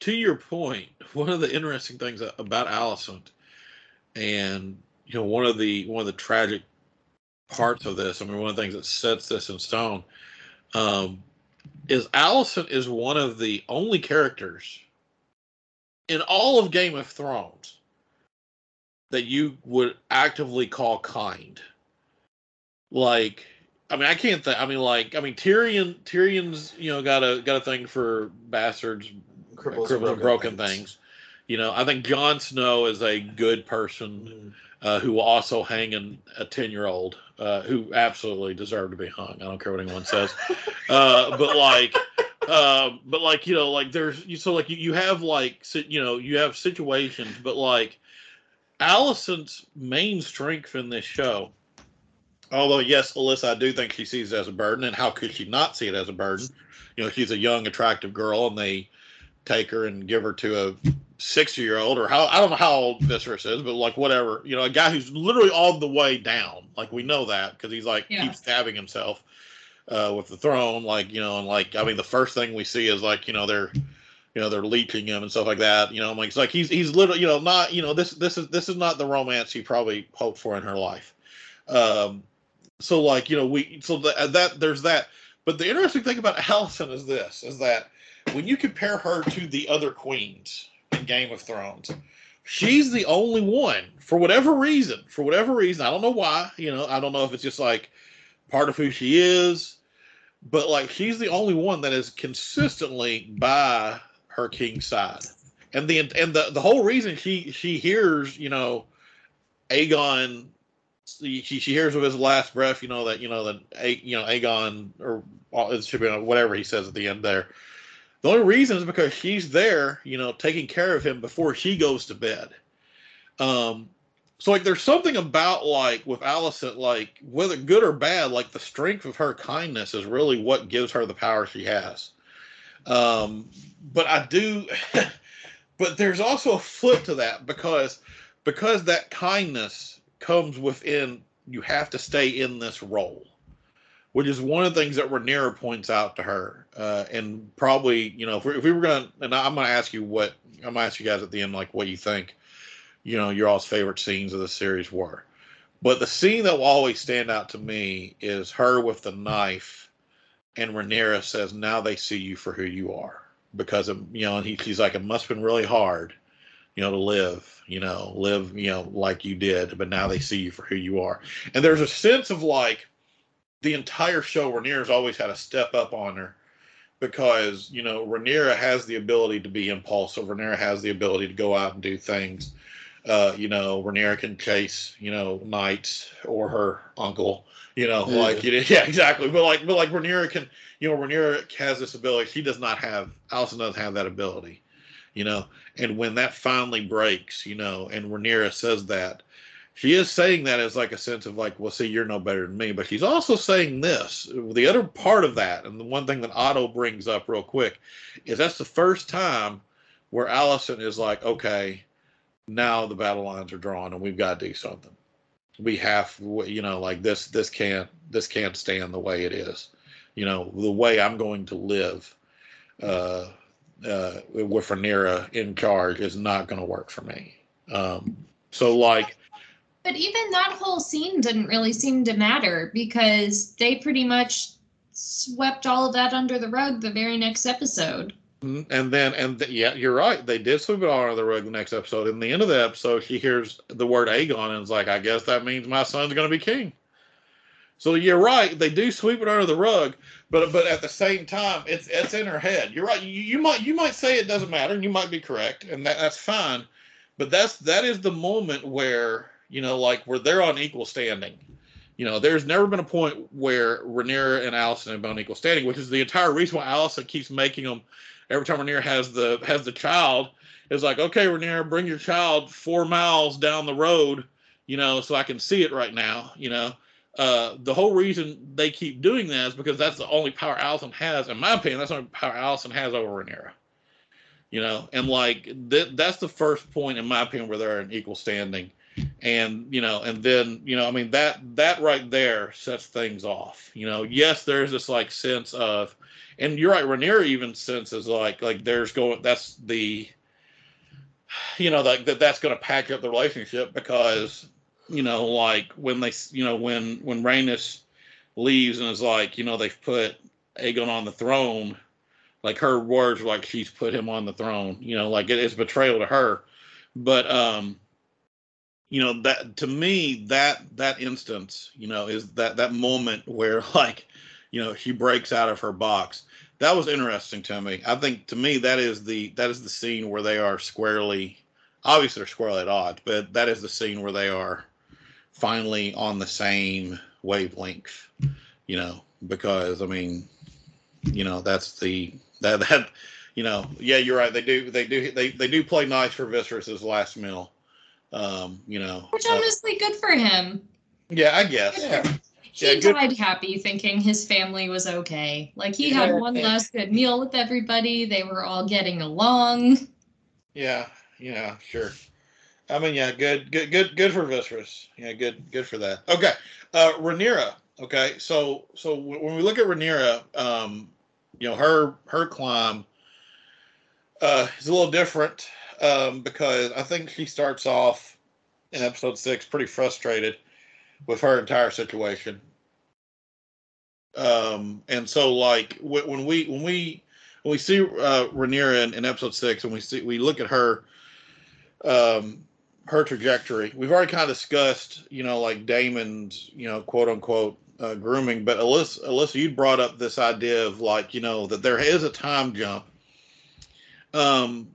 Speaker 1: to your point, one of the interesting things about Alicent, and you know, one of the one of the tragic parts of this, I mean, one of the things that sets this in stone, um, is Alicent is one of the only characters in all of Game of Thrones that you would actively call kind. Like, I mean, I can't think. I mean, like, I mean, Tyrion. Tyrion's, you know, got a got a thing for bastards,
Speaker 2: Cripples
Speaker 1: crippled
Speaker 2: and
Speaker 1: and broken
Speaker 2: things.
Speaker 1: things. You know, I think Jon Snow is a good person uh, who will also hang in a ten year old uh, who absolutely deserve to be hung. I don't care what anyone says, uh, but like. Uh, but like you know, like there's you so like you, you have like you know you have situations, but like Alicent's main strength in this show, although yes, Alyssa, I do think she sees it as a burden, and how could she not see it as a burden? You know, she's a young, attractive girl, and they take her and give her to a sixty-year-old, or how I don't know how old Viserys is, but like whatever, you know, a guy who's literally all the way down. Like we know that because he's like
Speaker 3: Yeah.
Speaker 1: keeps stabbing himself uh, with the throne, like you know, and like I mean, the first thing we see is like you know they're you know they're leeching him and stuff like that. You know, I'm like it's like he's he's literally you know not you know this this is this is not the romance he probably hoped for in her life. Um, so like you know we so that, that there's that. But the interesting thing about Alicent is this: is that when you compare her to the other queens in Game of Thrones, she's the only one for whatever reason. For whatever reason, I don't know why. You know, I don't know if it's just like part of who she is, but like she's the only one that is consistently by her king's side. And the and the the whole reason she she hears you know Aegon she, she hears with his last breath you know that you know that you know Aegon or uh, should be uh, whatever he says at the end there. The only reason is because she's there, you know, taking care of him before she goes to bed. Um, so like, there's something about like with Alicent, like whether good or bad, like the strength of her kindness is really what gives her the power she has. Um, but I do, but there's also a flip to that because because that kindness comes within. You have to stay in this role which is one of the things that Rhaenyra points out to her. Uh, and probably, you know, if we, if we were going to, and I'm going to ask you what, I'm going to ask you guys at the end, like what you think, you know, your all's favorite scenes of the series were. But the scene that will always stand out to me is her with the knife, and Rhaenyra says, "Now they see you for who you are." Because of, you know, he, she's like, "It must have been really hard, you know, to live, you know, live, you know, like you did, but now they see you for who you are." And there's a sense of like, the entire show, Rhaenyra's always had a step up on her because you know Rhaenyra has the ability to be impulsive. Rhaenyra has the ability to go out and do things. Uh, you know, Rhaenyra can chase you know knights or her uncle. You know,
Speaker 2: Yeah.
Speaker 1: like yeah, exactly. But like, but like Rhaenyra can, you know, Rhaenyra has this ability. She does not have. Alicent doesn't have that ability. You know, and when that finally breaks, you know, and Rhaenyra says that, she is saying that as like a sense of like, well, see, you're no better than me. But she's also saying this. The other part of that, and the one thing that Otto brings up real quick, is that's the first time where Alicent is like, okay, now the battle lines are drawn and we've got to do something. We have, you know, like this, this can't, this can't stand the way it is. You know, the way I'm going to live uh, uh, with Rhaenyra in charge is not going to work for me. Um, so like,
Speaker 3: But even that whole scene didn't really seem to matter because they pretty much swept all of that under the rug the very next episode.
Speaker 1: Mhm. And then, and th- yeah, you're right. They did sweep it all under the rug the next episode. In the end of the episode, she hears the word Aegon and is like, I guess that means my son's going to be king. So you're right. They do sweep it under the rug, but but at the same time, it's it's in her head. You're right. You, you might you might say it doesn't matter, and you might be correct, and that, that's fine. But that's that is the moment where you know, like where they're on equal standing. You know, there's never been a point where Rhaenyra and Alicent have been on equal standing, which is the entire reason why Alicent keeps making them every time Rhaenyra has the has the child is like, okay, Rhaenyra, bring your child four miles down the road, you know, so I can see it right now, you know. Uh, the whole reason they keep doing that is because that's the only power Alicent has, in my opinion, that's the only power Alicent has over Rhaenyra. You know, and like th- that's the first point, in my opinion, where they're in equal standing. And you know, and then you know, I mean that that right there sets things off. You know, yes, there's this like sense of and you're right Rhaenyra even senses like like there's going that's the you know like that that's going to patch up the relationship because you know like when they you know when when Rhaenys leaves and is like you know they've put Aegon on the throne like her words like she's put him on the throne you know like it is betrayal to her but um you know that to me that that instance you know is that that moment where like you know she breaks out of her box that was interesting to me i think to me that is the that is the scene where they are squarely obviously they're squarely at odds, but that is the scene where they are finally on the same wavelength. You know, because I mean, you know, that's the that that you know, yeah, you're right. They do they do they they do play nice for Viserys's last meal. Um, you know,
Speaker 3: Which
Speaker 1: uh,
Speaker 3: honestly, good for him.
Speaker 1: yeah, I guess.
Speaker 2: Yeah.
Speaker 3: He
Speaker 1: Yeah, good-
Speaker 3: died happy, thinking his family was okay. Like he had one
Speaker 1: Yeah.
Speaker 3: last good meal with everybody. They were all getting along.
Speaker 1: Yeah, yeah, sure. I mean, yeah, good, good, good, good for Viserys. Yeah, good, good for that. Okay, uh, Rhaenyra. Okay, so so when we look at Rhaenyra, um, you know, her her climb uh, is a little different um, because I think she starts off in episode six pretty frustrated with her entire situation. Um, and so like when we when we when we see uh, Rhaenyra in, in episode six, and we see we look at her, um, her trajectory. We've already kind of discussed, you know, like Daemon's, you know, quote unquote uh, grooming. But Alyssa, Alyssa, you brought up this idea of like, you know, that there is a time jump. Um,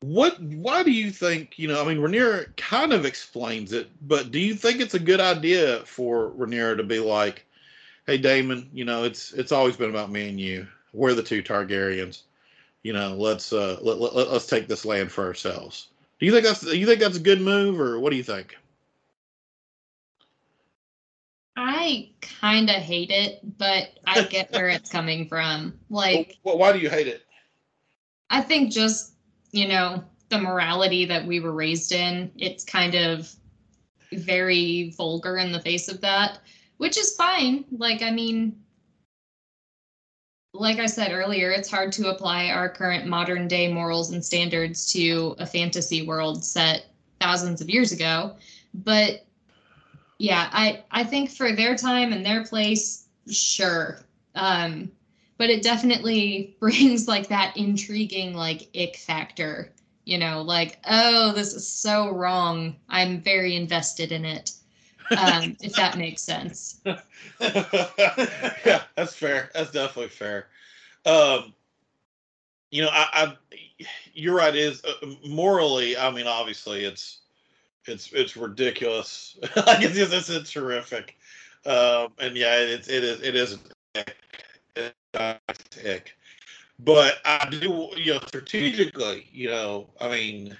Speaker 1: what? Why do you think? You know, I mean, Rhaenyra kind of explains it, but do you think it's a good idea for Rhaenyra to be like, "Hey, Daemon, you know, it's it's always been about me and you." we're the two Targaryens. You know, let's uh let, let, let's take this land for ourselves. Do you think that's you think that's a good move or what do you think?
Speaker 3: I kind of hate it, but I get where it's coming from. Like,
Speaker 1: well, why do you hate it?
Speaker 3: I think just, you know, the morality that we were raised in, it's kind of very vulgar in the face of that, which is fine. Like, I mean, like I said earlier, it's hard to apply our current modern day morals and standards to a fantasy world set thousands of years ago. But yeah, I I think for their time and their place, sure. Um, but it definitely brings like that intriguing like ick factor. You know, like oh, this is so wrong. I'm very invested in it. Um, if that makes sense.
Speaker 1: yeah, that's fair. That's definitely fair. Um, you know, I, I you're right. It is uh, morally, I mean, obviously, it's it's it's ridiculous. like it's it's, it's terrific. Um, and yeah, it's it is it is But I do, you know, strategically, you know, I mean,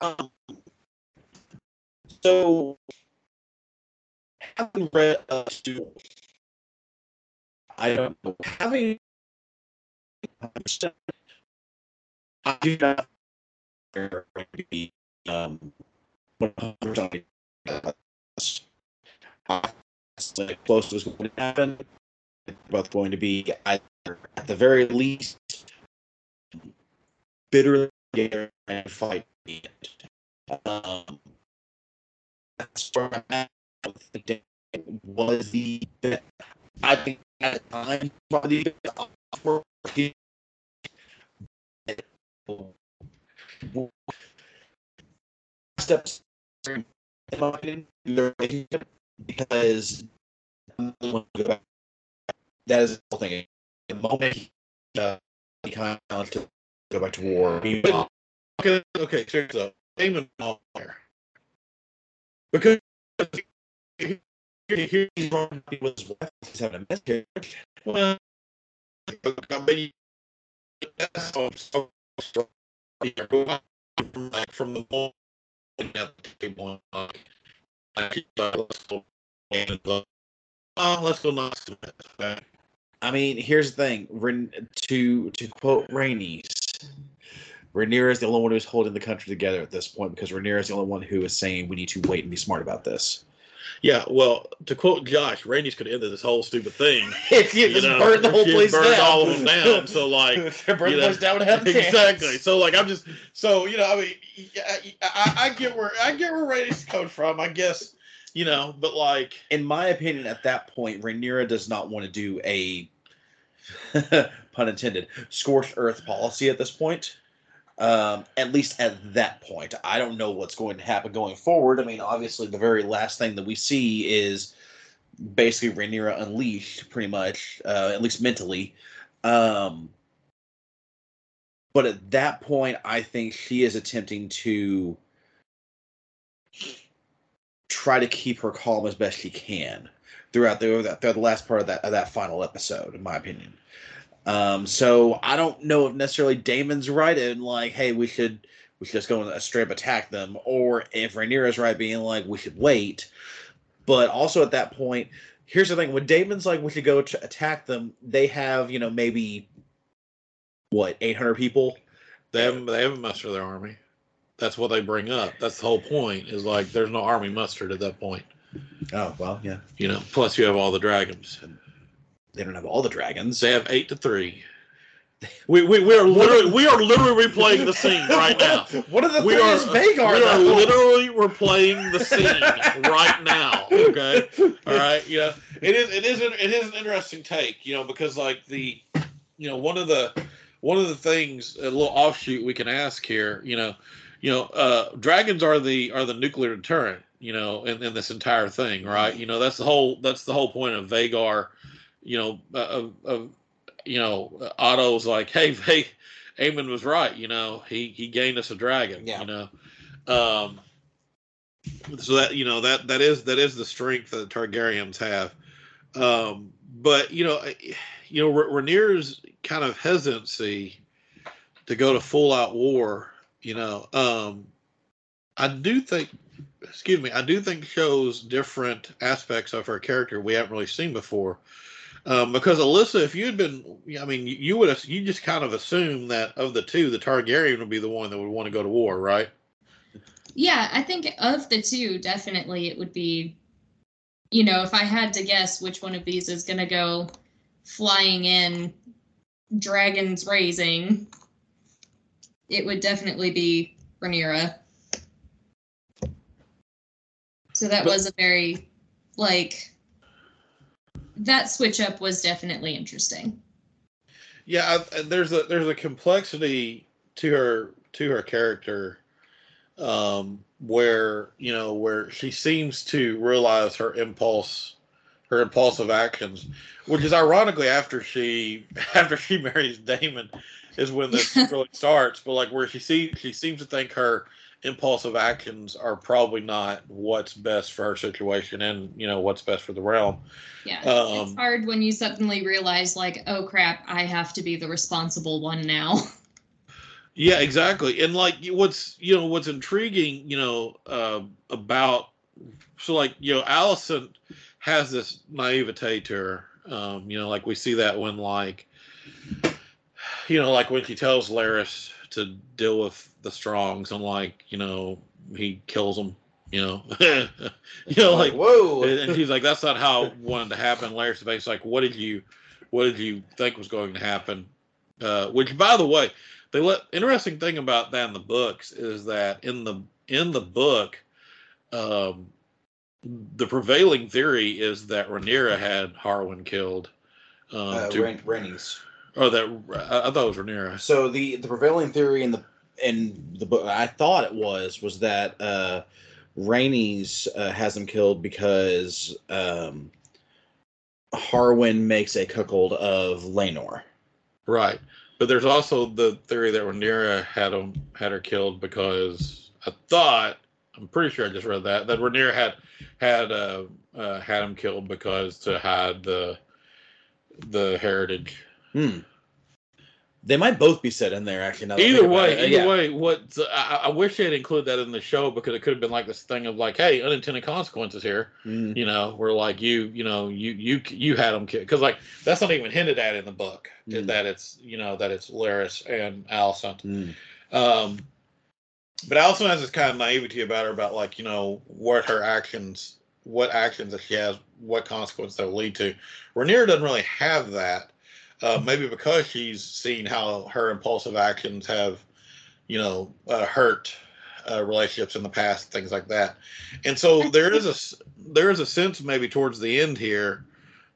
Speaker 2: Um, so, having read a two, I don't know. Having I do not um, 100% that's the closest going to happen. They're both going to be either, at the very least, bitterly and fight. Um, that's where I'm at. with the Was the I think at the time the offer steps in my relationship because that is the whole thing. The moment he, uh, he kind of to go back to war, he
Speaker 1: Okay, okay, this out. Daemon. Because here he's wrong
Speaker 2: his wife, he's having a miscarriage.
Speaker 1: Well, that's so, so strong. From, the moment the table, like, oh, let's go?
Speaker 2: I mean, here's the thing. To to quote Rhaenys, Rhaenyra is the only one who's holding the country together at this point because Rhaenyra is the only one who is saying we need to wait and be smart about this.
Speaker 1: Yeah, well, to quote Josh, Rhaenys could ended this whole stupid thing.
Speaker 2: If you
Speaker 1: You
Speaker 2: just
Speaker 1: know,
Speaker 2: burn the whole place
Speaker 1: burned
Speaker 2: down,
Speaker 1: all of them down. So, like,
Speaker 2: burn
Speaker 1: you
Speaker 2: the
Speaker 1: know,
Speaker 2: place down and have a chance.
Speaker 1: exactly. So like I'm just so you know I mean I, I, I get where I get where Rhaenys coming from. I guess you know, but like
Speaker 2: in my opinion, at that point, Rhaenyra does not want to do a pun intended scorched earth policy at this point. Um, at least at that point, I don't know what's going to happen going forward. I mean, obviously, the very last thing that we see is basically Rhaenyra unleashed, pretty much, uh, at least mentally. Um, But at that point, I think she is attempting to try to keep her calm as best she can throughout the throughout the last part of that of that final episode, in my opinion. Um, so I don't know if necessarily Daemon's right in like, hey, we should we should just go and straight up attack them, or if Rhaenyra's right being like we should wait. But also at that point, here's the thing: when Daemon's like we should go to attack them, they have you know maybe what 800 people.
Speaker 1: They haven't they haven't mustered their army. That's what they bring up. That's the whole point. Is like there's no army mustered at that point.
Speaker 2: Oh well, yeah.
Speaker 1: You know. Plus you have all the dragons.
Speaker 2: They don't have all the dragons.
Speaker 1: They have eight to three. We, we, we are literally we are literally replaying the scene right now.
Speaker 2: What are the
Speaker 1: We
Speaker 2: three
Speaker 1: are
Speaker 2: is Vhagar?
Speaker 1: we are
Speaker 2: though?
Speaker 1: literally replaying the scene right now. Okay, all right. You know, it is it is an, it is an interesting take. You know, because like the, you know, one of the one of the things a little offshoot we can ask here. You know, you know, uh, dragons are the are the nuclear deterrent. You know, in, in this entire thing, right? You know, that's the whole that's the whole point of Vhagar. You know, uh, of, of you know, Otto's like, hey, hey, Aemond was right. You know, he he gained us a dragon.
Speaker 2: Yeah.
Speaker 1: You know, um, so that you know that that is that is the strength that the Targaryens have. Um, but you know, you know, Ra- Rhaenyra's kind of hesitancy to go to full out war. You know, um, I do think, excuse me, I do think shows different aspects of her character we haven't really seen before. Um, because Alyssa, if you had been, I mean, you- you would have, you just kind of assume that of the two, the Targaryen would be the one that would want to go to war, right?
Speaker 3: Yeah, I think of the two, definitely it would be, you know, if I had to guess which one of these is going to go flying in, dragons raising, it would definitely be Rhaenyra. So that
Speaker 1: But-
Speaker 3: was a very, like, that switch up was definitely interesting.
Speaker 1: Yeah, I, there's a there's a complexity to her to her character, um, where you know where she seems to realize her impulse, her impulsive actions, which is ironically after she after she marries Daemon, is when this really starts. But like where she see she seems to think her impulsive actions are probably not what's best for her situation and you know what's best for the realm.
Speaker 3: Yeah.
Speaker 1: Um,
Speaker 3: it's hard when you suddenly realize, like, oh crap, I have to be the responsible one now.
Speaker 1: Yeah, exactly. And like what's you know what's intriguing, you know, uh, about so like you know Alicent has this naivete to her. Um, you know, like we see that when like you know like when she tells Larys to deal with the Strongs and like you know he kills them. You know, you know like
Speaker 2: whoa.
Speaker 1: and he's like, "That's not how it wanted to happen." Larys face like, "What did you, what did you think was going to happen?" Uh, which, by the way, they let interesting thing about that in the books is that in the in the book, um, the prevailing theory is that Rhaenyra had Harwin killed. Um,
Speaker 2: uh,
Speaker 1: to,
Speaker 2: Rhaenys.
Speaker 1: Oh, that I, I thought it was Rhaenyra.
Speaker 2: So the the prevailing theory in the in the book I thought it was was that uh Rhaenys uh, has him killed because um Harwin makes a cuckold of Laenor.
Speaker 1: Right. But there's also the theory that Rhaenyra had him had her killed because I thought I'm pretty sure I just read that that Rhaenyra had had uh, uh, had him killed because to hide the the heritage.
Speaker 2: Hmm. They might both be said in there actually.
Speaker 1: Either way.
Speaker 2: Uh,
Speaker 1: either
Speaker 2: yeah.
Speaker 1: way, what I, I wish they'd include that in the show because it could have been like this thing of like, hey, unintended consequences here.
Speaker 2: Mm.
Speaker 1: You know, where like you, you know, you you you had them killed because like that's not even hinted at in the book
Speaker 2: Mm.
Speaker 1: that it's you know that it's Larys and Alicent.
Speaker 2: Mm.
Speaker 1: Um, but Alicent has this kind of naivety about her about like you know what her actions, what actions that she has, what consequence that will lead to. Rhaenyra doesn't really have that. Uh, maybe because she's seen how her impulsive actions have, you know, uh, hurt uh, relationships in the past, things like that. And so there is a there is a sense maybe towards the end here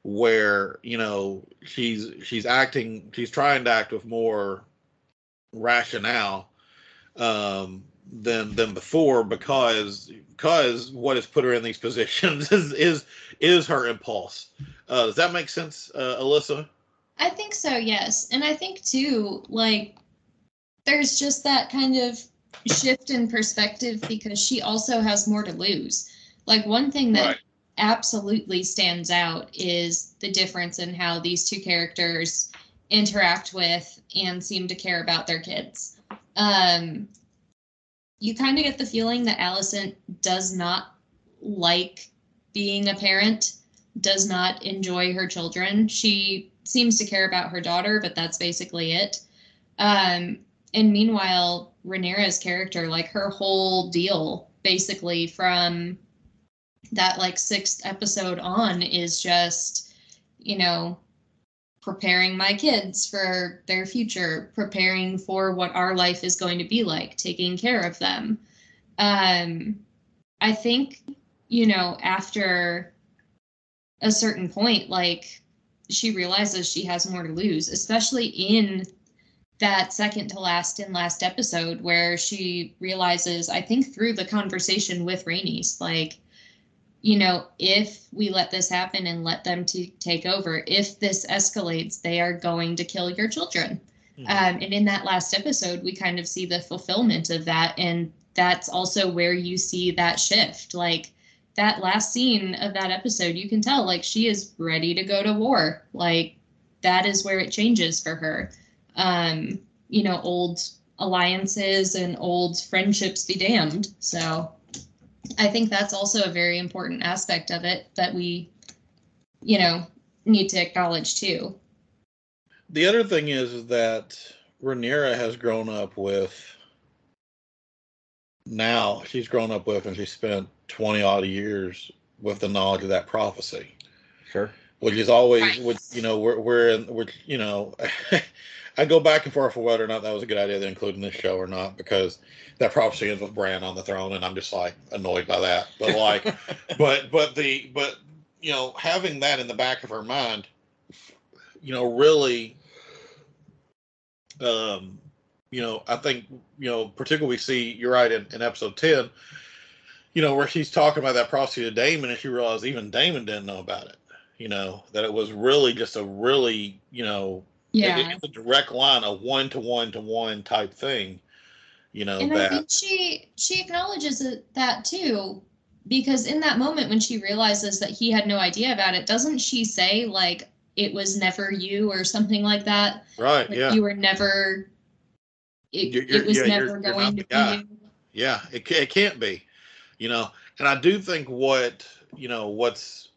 Speaker 1: where you know she's she's acting she's trying to act with more rationale um, than than before because because what has put her in these positions is is is her impulse. Uh, does that make sense, uh, Alyssa?
Speaker 3: I think so, yes. And I think too, like there's just that kind of shift in perspective because she also has more to lose. Like one thing that
Speaker 1: Right.
Speaker 3: absolutely stands out is the difference in how these two characters interact with and seem to care about their kids. Um, you kind of get the feeling that Alicent does not like being a parent, does not enjoy her children. She seems to care about her daughter, but that's basically it. Um, and meanwhile, Rhaenyra's character, like her whole deal, basically from that like sixth episode on, is just, you know, preparing my kids for their future, preparing for what our life is going to be like, taking care of them. Um, I think, you know, after a certain point, like she realizes she has more to lose, especially in that second to last and last episode where she realizes, I think through the conversation with Rhaenys, like, you know, if we let this happen and let them to take over, if this escalates, they are going to kill your children.
Speaker 1: Mhm.
Speaker 3: Um, and in that last episode, we kind of see the fulfillment of that. And that's also where you see that shift. Like that last scene of that episode, you can tell like she is ready to go to war. Like that is where it changes for her. Um, you know, old alliances and old friendships be damned. So I think that's also a very important aspect of it that we, you know, need to acknowledge too.
Speaker 1: The other thing is, that Rhaenyra has grown up with. Now she's grown up with, and she spent twenty odd years with the knowledge of that prophecy,
Speaker 2: Sure.
Speaker 1: which is always,
Speaker 3: Right.
Speaker 1: which you know, we're we're in, which you know, I go back and forth for whether or not that was a good idea to include in this show or not, because that prophecy ends with Bran on the throne, and I'm just like annoyed by that. But like, but but the but you know having that in the back of her mind you know really um you know i think you know particularly we see you're right in, in episode 10 you know where she's talking about that prophecy to daemon and she realized even daemon didn't know about it you know that it was really just a really you know
Speaker 3: Yeah.
Speaker 1: it- it's a direct line a one to one to one type thing you know
Speaker 3: and I think she she acknowledges it, that too, because in that moment when she realizes that he had no idea about it, doesn't she say like it was never you or something like that?
Speaker 1: right
Speaker 3: Like,
Speaker 1: yeah
Speaker 3: You were never. It,
Speaker 1: You're- you're-
Speaker 3: it was
Speaker 1: yeah,
Speaker 3: never going to be
Speaker 1: Yeah, it it can't be, you know. And I do think what you know what's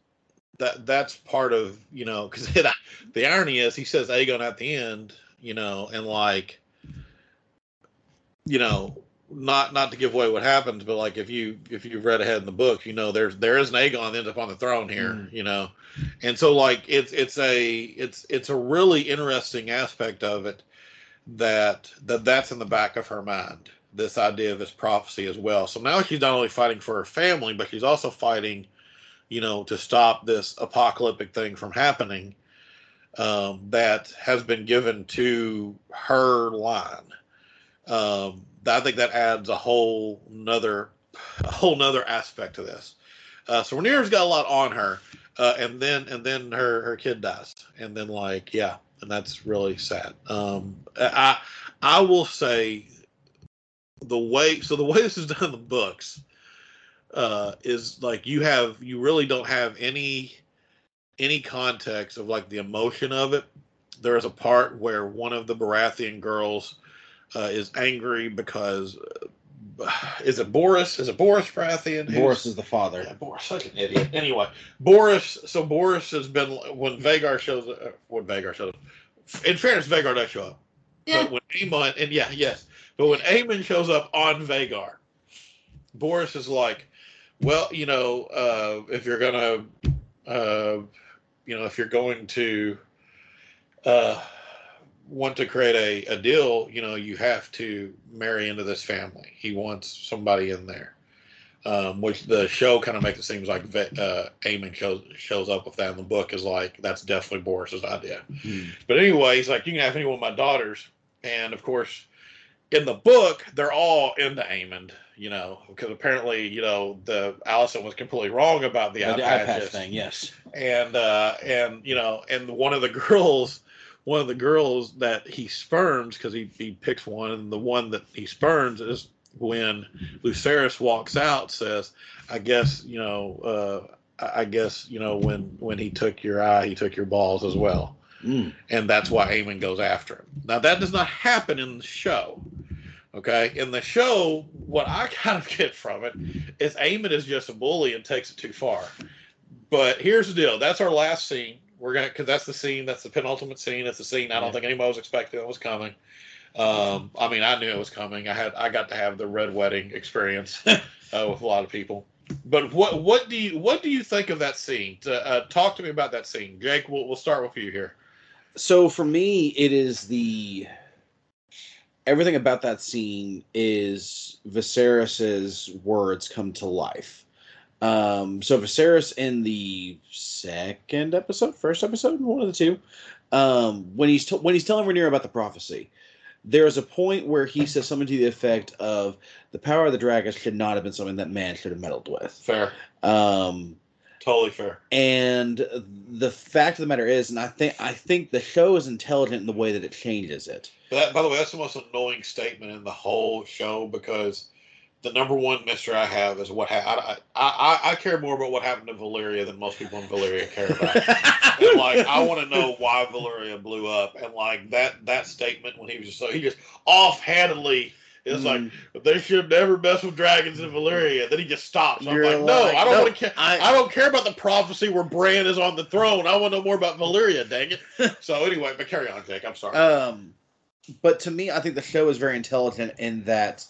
Speaker 1: that that's part of you know because the irony is he says Aegon at the end, you know, and like you know not not to give away what happens, but like if you if you've read ahead in the book, you know there's there is an Aegon that ends up on the throne here,
Speaker 2: Mm.
Speaker 1: you know, and so like it's it's a it's it's a really interesting aspect of it that that that's in the back of her mind this idea of this prophecy as well. So now she's not only fighting for her family but she's also fighting you know to stop this apocalyptic thing from happening um, that has been given to her line. Um, i think that adds a whole nother a whole nother aspect to this. Uh, so Rhaenyra's got a lot on her uh, and then and then her her kid dies. And then like yeah and that's really sad. Um i i will say the way so the way this is done in the books uh is like you have you really don't have any any context of like the emotion of it. There is a part where one of the baratheon girls uh, is angry because is it boris is it borros baratheon who's-
Speaker 2: Boris is the father.
Speaker 1: yeah, Boris, such an idiot. Anyway, Boris. So Boris has been when Vhagar shows uh, when Vhagar shows. up. In fairness, Vhagar does show up.
Speaker 3: Yeah.
Speaker 1: But when Aemond and yeah, yes, but when Aemond shows up on Vhagar, Boris is like, well, you know, uh, if you're gonna, uh, you know, if you're going to uh, want to create a, a deal, you know, you have to marry into this family. He wants somebody in there um, which the show kind of makes it seem like uh, Aemond shows shows up with that in the book is like that's definitely Boris's idea.
Speaker 2: Hmm.
Speaker 1: But anyway, he's like, you can have any one of my daughters, and of course, in the book, they're all into Aemond, you know, because apparently, you know, the Alicent was completely wrong about the
Speaker 2: The
Speaker 1: eye
Speaker 2: eye thing, yes.
Speaker 1: and uh and you know and one of the girls one of the girls that he spurns because he, he picks one, and the one that he spurns is when Lucerys walks out, says, "I guess you know, uh, I guess you know when when he took your eye, he took your balls as well."
Speaker 2: Mm.
Speaker 1: and that's why Aemond goes after him. Now that does not happen in the show. Okay, in the show, what I kind of get from it is Aemond is just a bully and takes it too far. But here's the deal: that's our last scene. We're gonna because that's the scene. That's the penultimate scene. It's the scene I don't
Speaker 2: Yeah.
Speaker 1: think anybody was expecting it was coming. Um, I mean, I knew it was coming. I had I got to have the red wedding experience uh, with a lot of people. But what what do you what do you think of that scene? Uh, talk to me about that scene, Jake. We'll, we'll start with you here.
Speaker 2: So for me, it is the everything about that scene is Viserys's words come to life. Um, so Viserys in the second episode, first episode, one of the two, um, when he's t- when he's telling Rhaenyra about the prophecy, there's a point where he says something to the effect of the power of the dragon should not have been something that man should have meddled with.
Speaker 1: Fair,
Speaker 2: Um,
Speaker 1: totally fair.
Speaker 2: and the fact of the matter is, and I think I think the show is intelligent in the way that it changes it.
Speaker 1: That, by the way, that's the most annoying statement in the whole show because the number one mystery I have is what ha- I, I, I I care more about what happened to Valyria than most people in Valyria care about. and like I want to know why Valyria blew up, and like that that statement when he was just so he just offhandedly is like
Speaker 2: Mm.
Speaker 1: they should never mess with dragons in Valyria. Then he just stops. I'm
Speaker 2: You're
Speaker 1: like, no,
Speaker 2: like,
Speaker 1: I don't
Speaker 2: no,
Speaker 1: want to care.
Speaker 2: I-
Speaker 1: I don't care about the prophecy where Bran is on the throne. I want to know more about Valyria. Dang it. so anyway, but carry on, Jake. I'm sorry.
Speaker 2: Um, but to me, I think the show is very intelligent in that,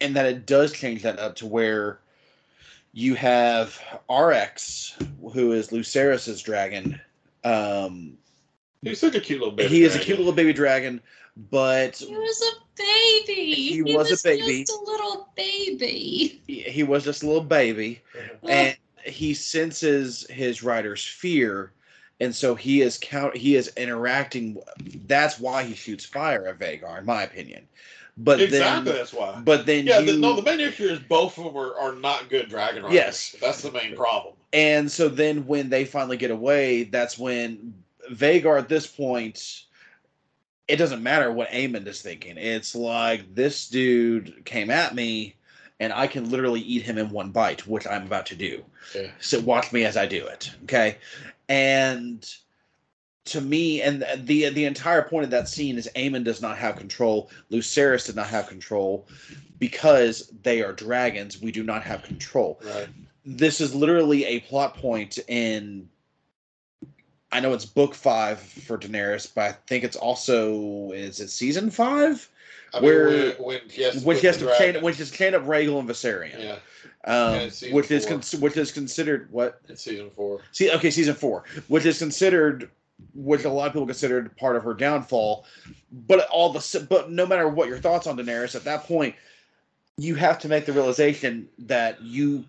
Speaker 2: in that it does change that up to where you have Arrax, who is Lucerys's dragon. Um,
Speaker 1: He's such a cute little baby.
Speaker 2: he is a cute little baby dragon, but
Speaker 3: He was a baby.
Speaker 2: He was a baby.
Speaker 3: Just a little baby.
Speaker 2: he, he was just a little baby. and he senses his rider's fear and so he is count he is interacting that's why he shoots fire at Vhagar in my opinion but
Speaker 1: exactly.
Speaker 2: then
Speaker 1: that's why.
Speaker 2: but then
Speaker 1: yeah.
Speaker 2: you,
Speaker 1: The, no, the main issue is both of them are, are not good dragon riders.
Speaker 2: Yes.
Speaker 1: That's the main problem.
Speaker 2: and so then when they finally get away that's when Vhagar at this point it doesn't matter what Aemond is thinking it's like this dude came at me and I can literally eat him in one bite which I'm about to do
Speaker 1: Yeah.
Speaker 2: So watch me as I do it. Okay. And to me, and the the entire point of that scene is Aemond does not have control. Lucerys did not have control because they are dragons. We do not have control.
Speaker 1: Right.
Speaker 2: This is literally a plot point in. I know it's book five for Daenerys, but I think it's also is it season five,
Speaker 1: I
Speaker 2: Where-
Speaker 1: mean, when, when he has to
Speaker 2: which
Speaker 1: put
Speaker 2: has to chain, is up Rhaegal and Viserion,
Speaker 1: Yeah.
Speaker 2: um,
Speaker 1: and it's season
Speaker 2: which is
Speaker 1: four.
Speaker 2: cons- which is considered what
Speaker 1: It's season four.
Speaker 2: See, okay, season four, which is considered, which a lot of people considered part of her downfall, but all the, but no matter what your thoughts on Daenerys, at that point, you have to make the realization that you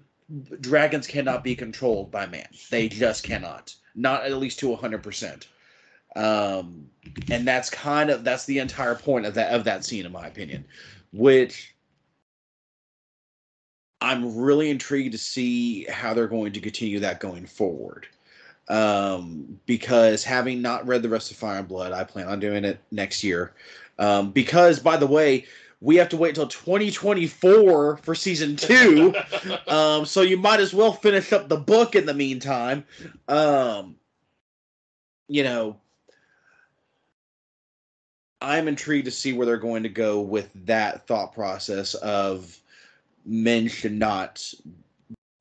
Speaker 2: dragons cannot be controlled by man. They just cannot, not at least to hundred percent. Um, and that's kind of that's the entire point of that of that scene, in my opinion, which I'm really intrigued to see how they're going to continue that going forward. Um, because having not read the rest of Fire and Blood, I plan on doing it next year. Um, because by the way, we have to wait until 2024 for season two. um, so you might as well finish up the book in the meantime. Um, you know, I'm intrigued to see where they're going to go with that thought process of men should not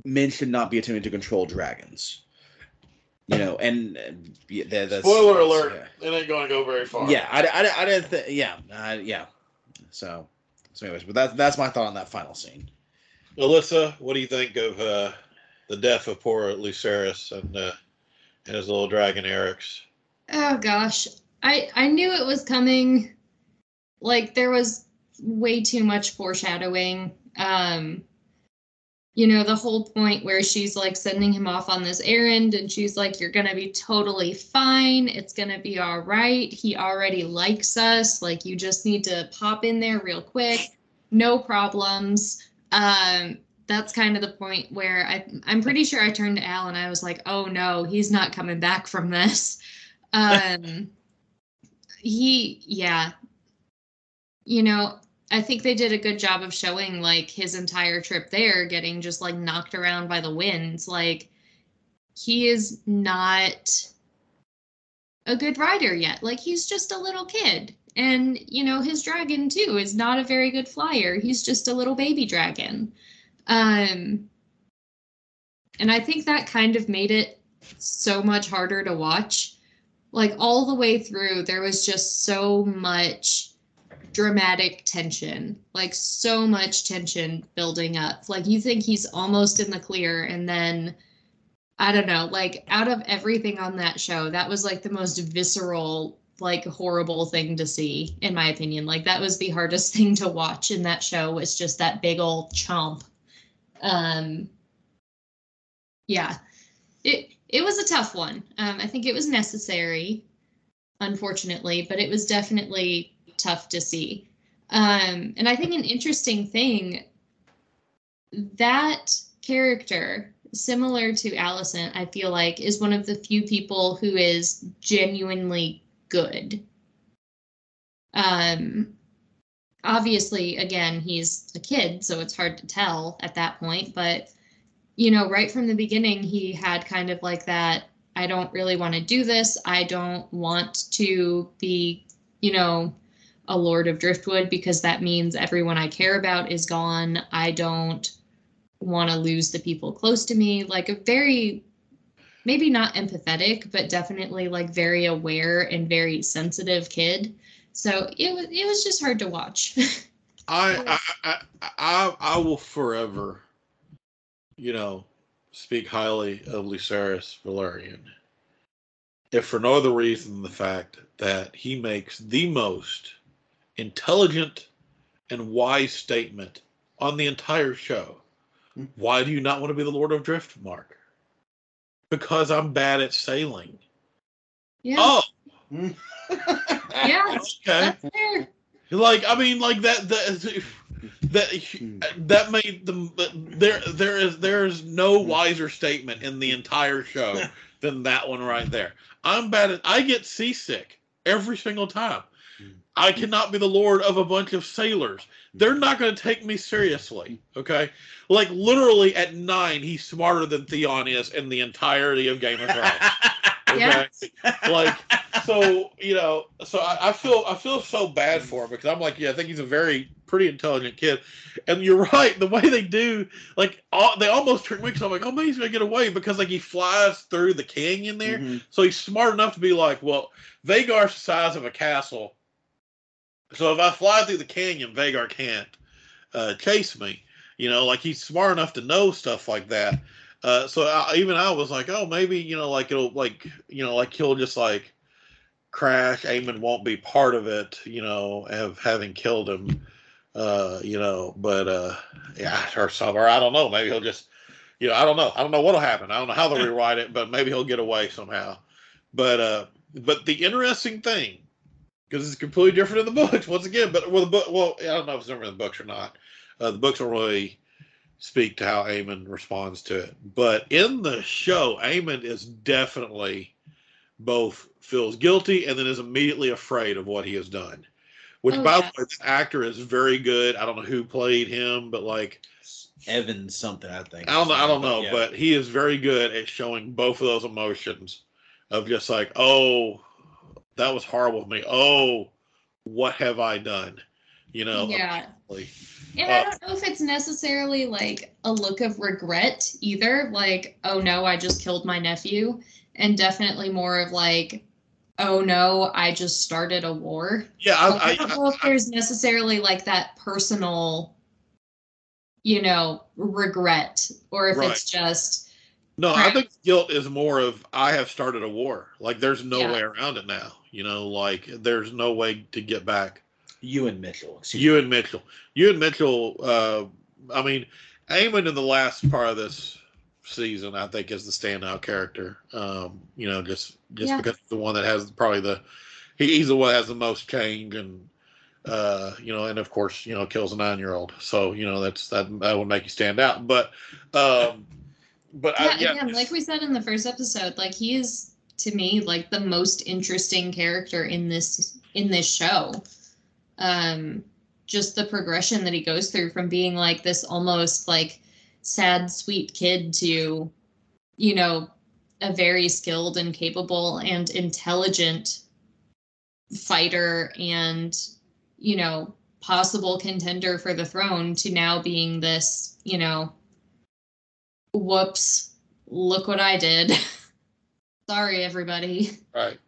Speaker 2: men should not be attempting to control dragons. You know, and uh, yeah, that,
Speaker 1: Spoiler
Speaker 2: that's-
Speaker 1: alert! It ain't going to go very far.
Speaker 2: Yeah, I, I, I didn't think. Yeah, I, yeah. So, so anyways, but that's that's my thought on that final scene.
Speaker 1: Alyssa, what do you think of uh, the death of poor Lucerys and uh, and his little dragon Arrax?
Speaker 3: Oh gosh. I I knew it was coming. Like there was way too much foreshadowing. Um you know, the whole point where she's like sending him off on this errand and she's like you're going to be totally fine. It's going to be all right. He already likes us. Like you just need to pop in there real quick. No problems. Um that's kind of the point where I I'm pretty sure I turned to Al and I was like, "Oh no, he's not coming back from this." Um, he, yeah, you know, I think they did a good job of showing like his entire trip there getting just like knocked around by the winds. Like he is not a good rider yet. Like he's just a little kid. And you know, his dragon too is not a very good flyer. He's just a little baby dragon. Um and I think that kind of made it so much harder to watch. Like all the way through there was just so much dramatic tension, like so much tension building up. Like you think he's almost in the clear, and then I don't know, like out of everything on that show, that was like the most visceral, like horrible thing to see, in my opinion. Like that was the hardest thing to watch in that show was just that big old chomp. Um yeah. It it was a tough one. Um, I think it was necessary, unfortunately, but it was definitely tough to see. Um, and I think an interesting thing that character, similar to Alicent, I feel like is one of the few people who is genuinely good. Um, obviously, again, he's a kid, so it's hard to tell at that point. But you know, right from the beginning, he had kind of like that. I don't really want to do this. I don't want to be, you know, a Lord of Driftmark because that means everyone I care about is gone. I don't want to lose the people close to me. Like a very, maybe not empathetic, but definitely like very aware and very sensitive kid. So it was it was just hard to watch.
Speaker 1: I, I I I will forever, you know, speak highly of Lucerys Velaryon. If for no other reason than the fact that he makes the most intelligent and wise statement on the entire show. Hmm. Why do you not want to be the Lord of Driftmark? Because I'm bad at sailing.
Speaker 3: Yeah.
Speaker 1: Oh.
Speaker 3: yeah.
Speaker 1: Okay. Like I mean, like that. That that that made them. There there is there is no wiser statement in the entire show than that one right there. I'm bad at. I get seasick every single time. I cannot be the lord of a bunch of sailors. They're not going to take me seriously. Okay. Like literally at nine, he's smarter than Theon is in the entirety of Game of Thrones. Okay. like so, you know, so I, I, feel I feel so bad for him because I'm like, yeah, I think he's a very pretty intelligent kid. And you're right, the way they do, like all, they almost trick me because I'm like, oh, maybe he's gonna get away because like he flies through the canyon there. Mm-hmm. So he's smart enough to be like, well, Vhagar's the size of a castle so if I fly through the canyon, Vhagar can't uh, chase me. You know, like he's smart enough to know stuff like that. Uh, so I, even I was like, oh, maybe you know, like it'll like you know, like he'll just like crash. Aemond won't be part of it. You know, of having killed him. Uh, you know, but uh, yeah, or somewhere I don't know. Maybe he'll just, you know, I don't know. I don't know what'll happen. I don't know how they'll rewrite it, but maybe he'll get away somehow. But uh, but the interesting thing because it's completely different in the books once again. But well, the book, well, I don't know if it's different in the books or not. Uh, the books don't really speak to how Aemond responds to it, but in the show, Aemond is definitely both feels guilty and then is immediately afraid of what he has done. Which, oh, by yes. the way, the actor is very good. I don't know who played him, but like
Speaker 2: Ewan something, I think.
Speaker 1: I don't know. I don't know, but, yeah. but he is very good at showing both of those emotions of just like, oh, that was horrible of me. Oh, what have I done? You know.
Speaker 3: Yeah. And uh, I don't know if it's necessarily like a look of regret either. Like, oh no, I just killed my nephew, and definitely more of like, oh no, I just started a war.
Speaker 1: Yeah,
Speaker 3: I, I, I don't know I, if there's necessarily like that personal, you know, regret, or if right. it's just.
Speaker 1: No, I think guilt is more of I have started a war. Like there's no yeah. way around it now. You know, like there's no way to get back.
Speaker 2: Ewan Mitchell.
Speaker 1: Ewan Mitchell. Ewan Mitchell. Uh, I mean, Aemond in the last part of this season, I think, is the standout character. Um, you know, just just yeah. because the one that has probably the he, he's the one that has the most change and uh, you know, and of course, you know, kills a nine year old. So, you know, that's that that would make you stand out. But um but
Speaker 3: yeah, I, yeah again, like we said in the first episode, like he is to me like the most interesting character in this in this show. Um, just the progression that he goes through from being like this almost like sad sweet kid to, you know, a very skilled and capable and intelligent fighter and you know possible contender for the throne to now being this you know whoops look what i did sorry everybody
Speaker 1: Right.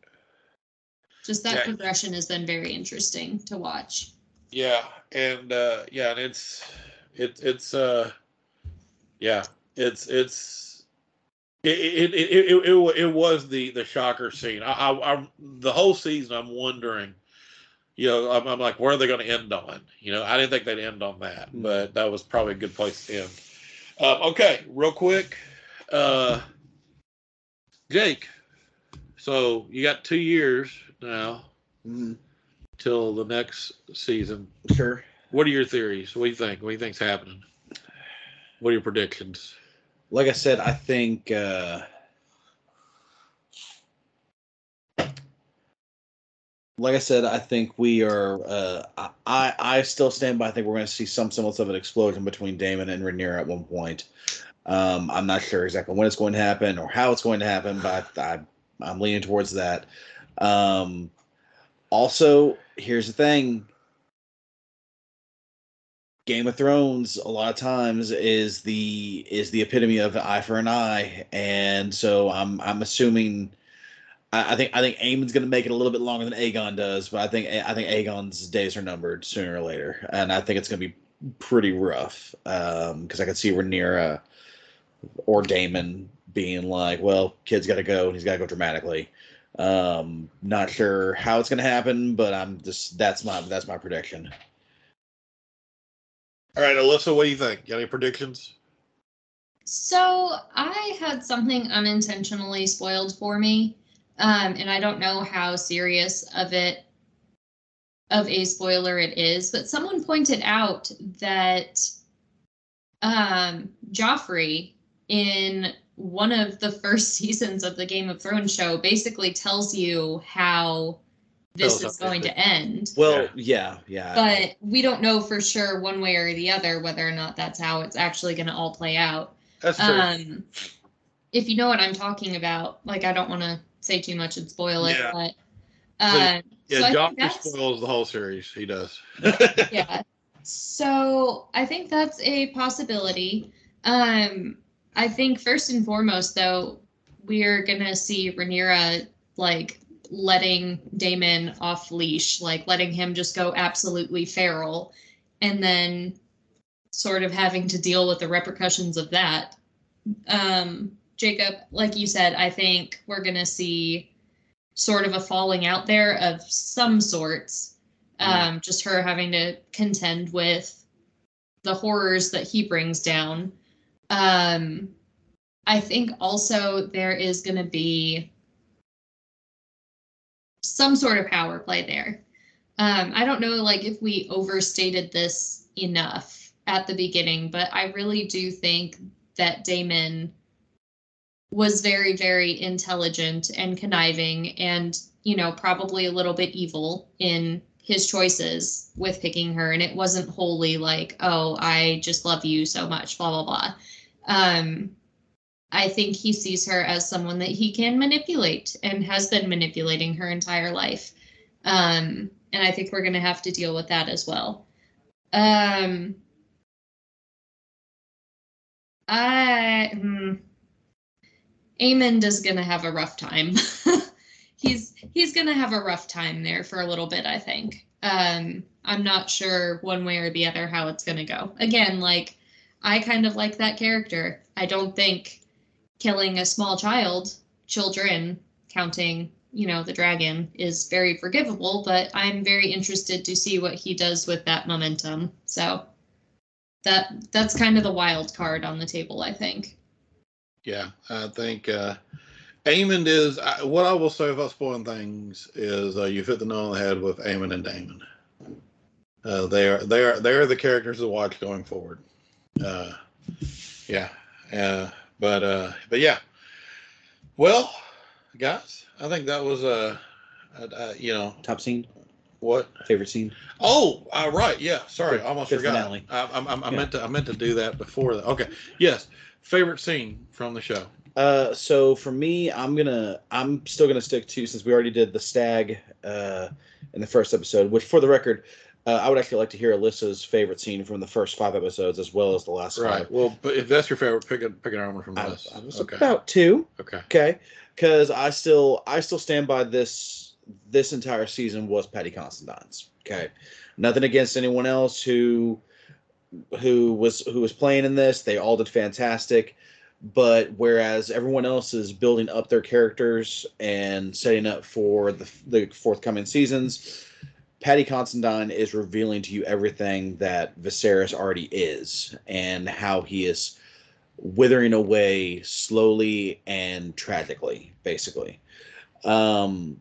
Speaker 3: just that
Speaker 1: Yeah.
Speaker 3: progression has been very interesting to watch
Speaker 1: Yeah, and uh, yeah, and it's it, it's uh, yeah, it's it's it it it it, it, it, it was the the shocker scene. I, I I'm the whole season. I'm wondering, you know, I'm, I'm like, where are they going to end on? You know, I didn't think they'd end on that,
Speaker 2: Hmm.
Speaker 1: but that was probably a good place to end. Um, okay, real quick, uh, Jake. So you got two years now
Speaker 2: Mhm.
Speaker 1: till the next season.
Speaker 2: Sure.
Speaker 1: What are your theories? What do you think? What do you think's happening? What are your predictions?
Speaker 2: Like I said, I think uh like I said, I think we are uh I I still stand by I think we're gonna see some semblance of an explosion between Daemon and Rhaenyra at one point. Um I'm not sure exactly when it's going to happen or how it's going to happen, but I I'm leaning towards that. Um also, here's the thing. Game of Thrones a lot of times is the is the epitome of eye for an eye, and so I'm I'm assuming I, I think I think Aemond's going to make it a little bit longer than Aegon does, but I think I think Aegon's days are numbered sooner or later, and I think it's going to be pretty rough because I could see Rhaenyra or Daemon being like, "Well, kid's got to go, and he's got to go dramatically." Um, not sure how it's going to happen, but I'm just that's my that's my prediction.
Speaker 1: All right, Alyssa, what do you think? Got any predictions?
Speaker 3: So I had something unintentionally spoiled for me, um, and I don't know how serious of it of a spoiler it is, but someone pointed out that um, Joffrey in one of the first seasons of the Game of Thrones show basically tells you how this is going to end.
Speaker 2: Well, yeah, yeah.
Speaker 3: But we don't know for sure one way or the other whether or not that's how it's actually going to all play out.
Speaker 1: That's true.
Speaker 3: Um, if you know what I'm talking about, like I don't want to say too much and spoil it,
Speaker 1: Yeah.
Speaker 3: but um,
Speaker 1: yeah,
Speaker 3: so I think
Speaker 1: Joffrey
Speaker 3: that's-
Speaker 1: spoils the whole series. He does.
Speaker 3: yeah. So I think that's a possibility. Um, I think first and foremost, though, we're gonna see Rhaenyra like letting Daemon off leash, like letting him just go absolutely feral, and then sort of having to deal with the repercussions of that. Um, Jacob, like you said, I think we're gonna see sort of a falling out there of some sorts um, just her having to contend with the horrors that he brings down. Um, I think also there is going to be some sort of power play there. Um, I don't know, like if we overstated this enough at the beginning, but I really do think that Daemon was very, very intelligent and conniving, and you know probably a little bit evil in his choices with picking her and it wasn't wholly like oh i just love you so much blah blah blah um i think he sees her as someone that he can manipulate and has been manipulating her entire life. Um and i think we're going to have to deal with that as well. Um i hmm, is going to have a rough time. He's he's gonna have a rough time there for a little bit i think. Um i'm not sure one way or the other how it's gonna go. Again like i kind of like that character i don't think killing a small child children counting you know the dragon is very forgivable but i'm very interested to see what he does with that momentum so that that's kind of the wild card on the table i think
Speaker 1: Yeah, I think uh, Aemond is I, what I will say about spoiling things is uh, you've hit the nail on the head with Aemond and Daemon. Uh, they are they are they are the characters to watch going forward. Uh, yeah, uh, but uh, but yeah. Well, guys. I think that was a, uh, uh, you know,
Speaker 2: Top scene,
Speaker 1: what?
Speaker 2: favorite scene.
Speaker 1: Oh, uh, right. Yeah. Sorry,
Speaker 2: Good-
Speaker 1: I almost
Speaker 2: good
Speaker 1: forgot.
Speaker 2: finale.
Speaker 1: I, I, I, I
Speaker 2: Yeah.
Speaker 1: meant to. I meant to do that before. That. Okay. Yes. Favorite scene from the show.
Speaker 2: Uh, so for me, I'm gonna, I'm still gonna stick to since we already did the stag, uh, in the first episode. Which, for the record, uh, I would actually like to hear Alyssa's favorite scene from the first five episodes as well as the last
Speaker 1: Right.
Speaker 2: five.
Speaker 1: Well, but if that's your favorite, pick a pick an one from
Speaker 2: I,
Speaker 1: this.
Speaker 2: I was
Speaker 1: okay.
Speaker 2: about two.
Speaker 1: Okay.
Speaker 2: Okay, because I still I still stand by this. This entire season was Paddy Considine's. Okay, nothing against anyone else who who was who was playing in this. They all did fantastic. But whereas everyone else is building up their characters and setting up for the the forthcoming seasons, Paddy Considine is revealing to you everything that Viserys already is and how he is withering away slowly and tragically, basically. Um,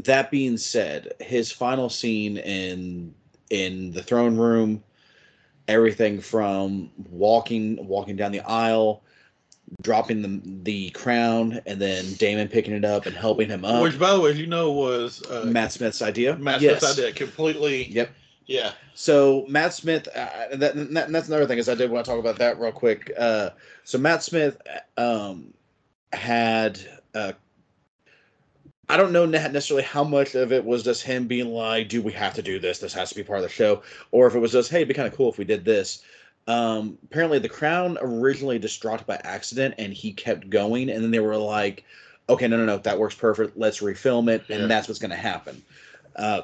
Speaker 2: that being said, his final scene in in the throne room, everything from walking walking down the aisle, dropping the the crown, and then Daemon picking it up and helping him up.
Speaker 1: Which, by the way, you know, was uh,
Speaker 2: Matt Smith's idea.
Speaker 1: Matt
Speaker 2: yes.
Speaker 1: Smith's idea. Completely.
Speaker 2: Yep.
Speaker 1: Yeah.
Speaker 2: So Matt Smith, uh, that, and that, that's another thing is I did want to talk about that real quick. Uh, so Matt Smith um, had, uh, I don't know necessarily how much of it was just him being like, "Do we have to do this? This has to be part of the show," or if it was just, "Hey, it'd be kind of cool if we did this." Um, apparently, the Crown originally just dropped by accident, and he kept going, and then they were like, "Okay, no, no, no, that works perfect. Let's refilm it,"
Speaker 1: Yeah.
Speaker 2: and that's what's going to happen. Uh,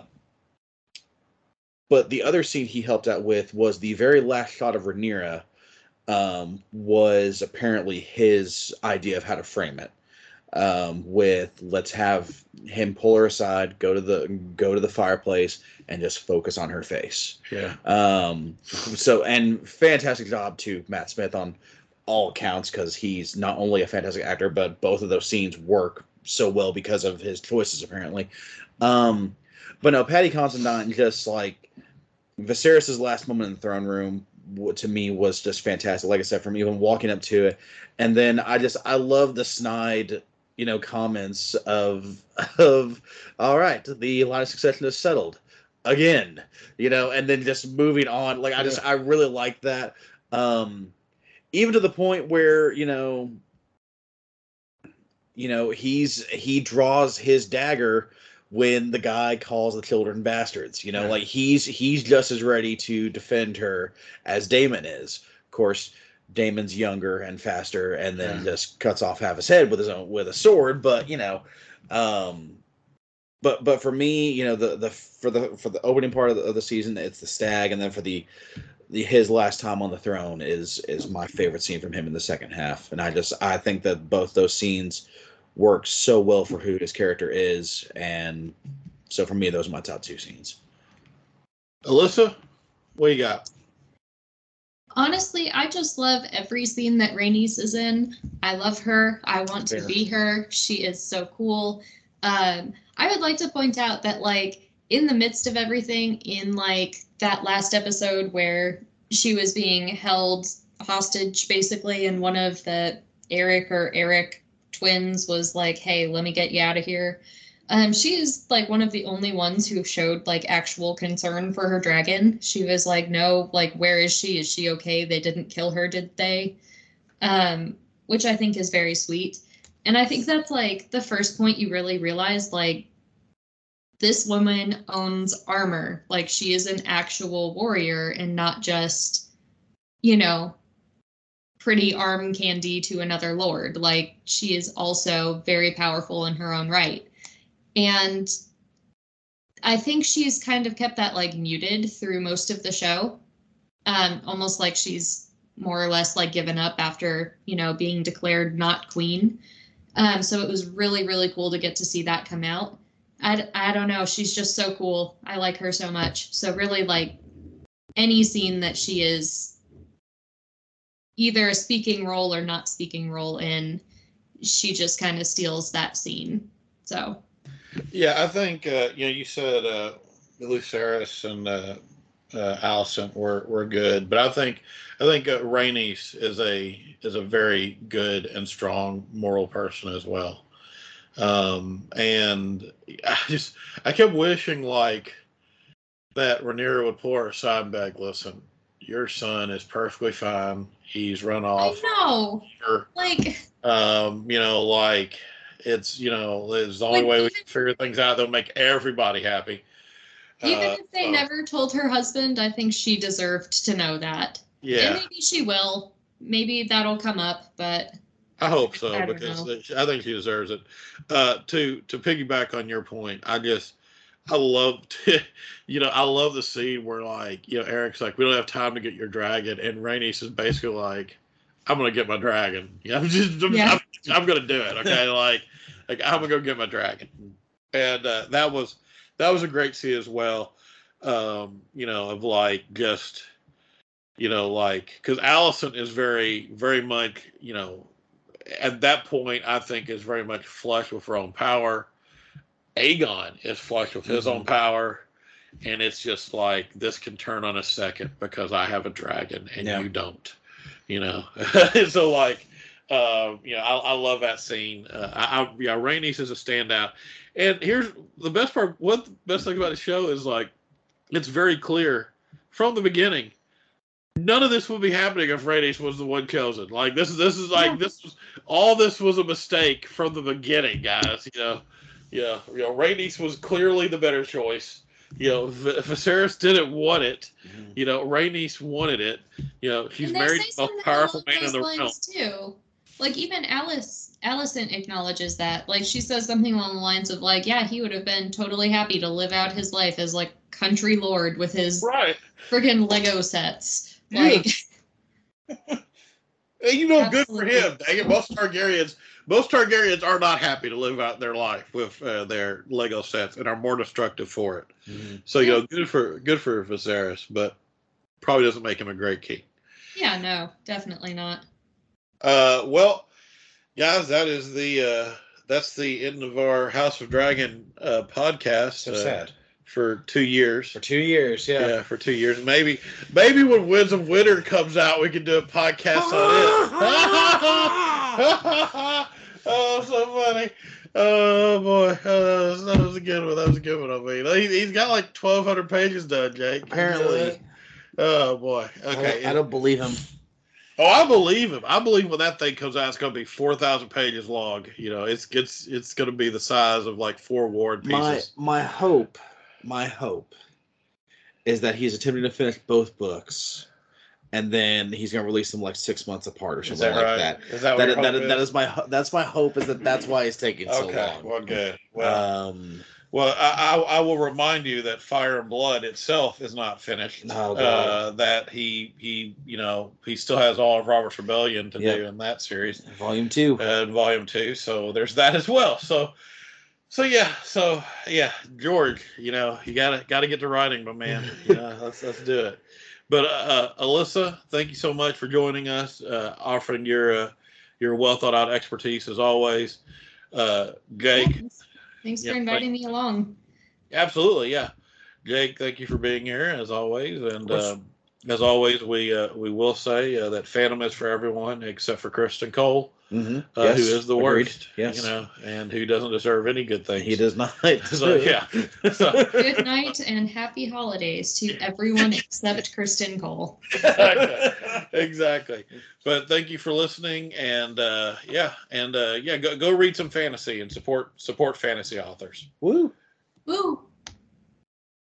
Speaker 2: but the other scene he helped out with was the very last shot of Rhaenyra um, was apparently his idea of how to frame it. Um, with let's have him pull her aside, go to the go to the fireplace, and just focus on her face.
Speaker 1: Yeah.
Speaker 2: Um, so and fantastic job to Matt Smith on all accounts because he's not only a fantastic actor, but both of those scenes work so well because of his choices apparently. Um, but no, Paddy Considine just like Viserys's last moment in the throne room to me was just fantastic. Like I said, from even walking up to it, and then I just I love the snide you know comments of of all right the line of succession is settled again you know and then just moving on. Like i just i really like that. Um even to the point where you know you know he's he draws his dagger when the guy calls the children bastards you know
Speaker 1: Yeah.
Speaker 2: like he's he's just as ready to defend her as daemon is. Of course daemon's younger and faster and then
Speaker 1: Yeah.
Speaker 2: just cuts off half his head with his own with a sword but you know um but but for me you know the the for the for the opening part of the, of the season it's the stag and then for the the his last time on the throne is is my favorite scene from him in the second half and i just i think that both those scenes work so well for who his character is and so for me those are my top two scenes
Speaker 1: Alyssa, what you got?
Speaker 3: Honestly, I just love every scene that Rhaenys is in. I love her. I want to be her. She is so cool. Um, I would like to point out that, like, in the midst of everything, in like that last episode where she was being held hostage, basically, and one of the Eric or Eric twins was like, "Hey, let me get you out of here." Um, she is like one of the only ones who showed like actual concern for her dragon. She was like, "No, like, where is she? Is she okay? They didn't kill her, did they?" Um, which I think is very sweet. And I think that's like the first point you really realize, like, this woman owns armor. Like, she is an actual warrior and not just, you know, pretty arm candy to another lord. Like, she is also very powerful in her own right. And I think she's kind of kept that like muted through most of the show. Um, almost like she's more or less like given up after, you know, being declared not queen. Um, so it was really, really cool to get to see that come out. I, I don't know. She's just so cool. I like her so much. So really like any scene that she is either a speaking role or not speaking role in, she just kind of steals that scene. So
Speaker 1: Yeah, I think uh, you know you said uh, Lucerys and uh, uh, Alicent were were good, but I think I think uh, Rhaenys is a is a very good and strong moral person as well. Um, and I just I kept wishing like that Rhaenyra would pull her aside back. Listen, your son is perfectly fine. He's run off.
Speaker 3: I know.
Speaker 1: Or,
Speaker 3: Like,
Speaker 1: um, you know, like it's you know, it's the only
Speaker 3: Like,
Speaker 1: way we can figure things out that'll make everybody happy.
Speaker 3: even
Speaker 1: Uh,
Speaker 3: if they
Speaker 1: so,
Speaker 3: never told her husband, I think she deserved to know that. And
Speaker 1: yeah,
Speaker 3: maybe she will. Maybe that'll come up, but
Speaker 1: I hope so
Speaker 3: I
Speaker 1: because
Speaker 3: know.
Speaker 1: I think she deserves it. Uh, to to piggyback on your point, I just I love to, you know I love the scene where like you know Eric's like we don't have time to get your dragon and Rhaenys is basically like I'm gonna get my dragon. Yeah, I'm just I'm,
Speaker 3: Yeah.
Speaker 1: I'm, I'm gonna do it. Okay, like like I'm gonna go get my dragon, and uh, that was that was a great scene as well. Um, you know of like just you know like because Alicent is very very much you know at that point, I think is very much flush with her own power. Aegon is flush with his own power, and it's just like this can turn on a second because I have a dragon and
Speaker 2: Yeah.
Speaker 1: you don't. You know, so like, uh, you know, I, I love that scene. Uh, I, I yeah, Rhaenys is a standout, and here's the best part. What the best thing about the show is like, it's very clear from the beginning. None of this would be happening if Rhaenys was the one chosen. Like this is this is like
Speaker 3: Yeah.
Speaker 1: this was all this was a mistake from the beginning, guys. You know, yeah, you know, Rhaenys was clearly the better choice. You know, v- Viserys didn't want it. Mm-hmm. You know, Rhaenys wanted it. You know, she's married
Speaker 3: say
Speaker 1: to the most powerful man in the realm.
Speaker 3: too. Like even Alice Alicent acknowledges that. Like she says something along the lines of like, yeah, he would have been totally happy to live out his life as like country lord with his
Speaker 1: Right.
Speaker 3: friggin' Lego sets. Like
Speaker 1: And you know, good for him. Dang it, most Targaryens, most Targaryens are not happy to live out their life with uh, their Lego sets and are more destructive for it.
Speaker 2: Mhm.
Speaker 1: So you know, good for good for Viserys, but probably doesn't make him a great king.
Speaker 3: yeah, no, definitely not.
Speaker 1: Uh, well, guys, that is the uh, that's the end of our House of Dragon uh, podcast.
Speaker 2: So
Speaker 1: uh,
Speaker 2: sad.
Speaker 1: for two years.
Speaker 2: For two years,
Speaker 1: Yeah.
Speaker 2: yeah.
Speaker 1: for two years. Maybe maybe when Winds of Winter comes out, we can do a podcast on it. oh, so funny. Oh boy, uh, that was a good one. That was a good one. I mean, he, he's got like twelve hundred pages done, Jake.
Speaker 2: Apparently.
Speaker 1: Oh boy. Okay.
Speaker 2: I, I don't believe him.
Speaker 1: Oh, I believe him. I believe when that thing comes out, it's going to be four thousand pages long. You know, it's it's it's going to be the size of like four Ward pieces.
Speaker 2: My my hope, my hope, is that he's attempting to finish both books, and then he's gonna release them like six months apart or something
Speaker 1: that
Speaker 2: like
Speaker 1: right?
Speaker 2: that.
Speaker 1: Is that
Speaker 2: That, that,
Speaker 1: hope
Speaker 2: that
Speaker 1: is?
Speaker 2: is my that's my hope is that that's why it's taking so
Speaker 1: okay.
Speaker 2: long.
Speaker 1: Well, good. Well,
Speaker 2: Um,
Speaker 1: well, I, I, I will remind you that Fire and Blood itself is not finished.
Speaker 2: Oh,
Speaker 1: uh, that he he you know he still has all of Robert's Rebellion to
Speaker 2: Yep.
Speaker 1: do in that series
Speaker 2: volume two.
Speaker 1: uh, Volume Two. So there's that as well. So. So yeah, so yeah, George, you know, you gotta gotta get to writing, my man. You know, let's let's do it. But uh, Alyssa, thank you so much for joining us, uh, offering your uh, your well thought out expertise as always. Uh, Jake,
Speaker 3: Thanks, Thanks
Speaker 1: Yeah,
Speaker 3: for inviting me along.
Speaker 1: absolutely, yeah. Jake, thank you for being here as always, and um, as always, we uh, we will say uh, that Phantom is for everyone except for Criston Cole,
Speaker 2: Mm-hmm.
Speaker 1: uh, who is the
Speaker 2: agreed.
Speaker 1: worst,
Speaker 2: Yes,
Speaker 1: you know, and who doesn't deserve any good things.
Speaker 2: he does not.
Speaker 1: So yeah, so,
Speaker 3: Good night and happy holidays to everyone except Criston Cole.
Speaker 1: exactly. exactly. But thank you for listening, and uh, yeah, and uh, yeah, go go read some fantasy and support support fantasy authors.
Speaker 2: Woo.
Speaker 3: Woo!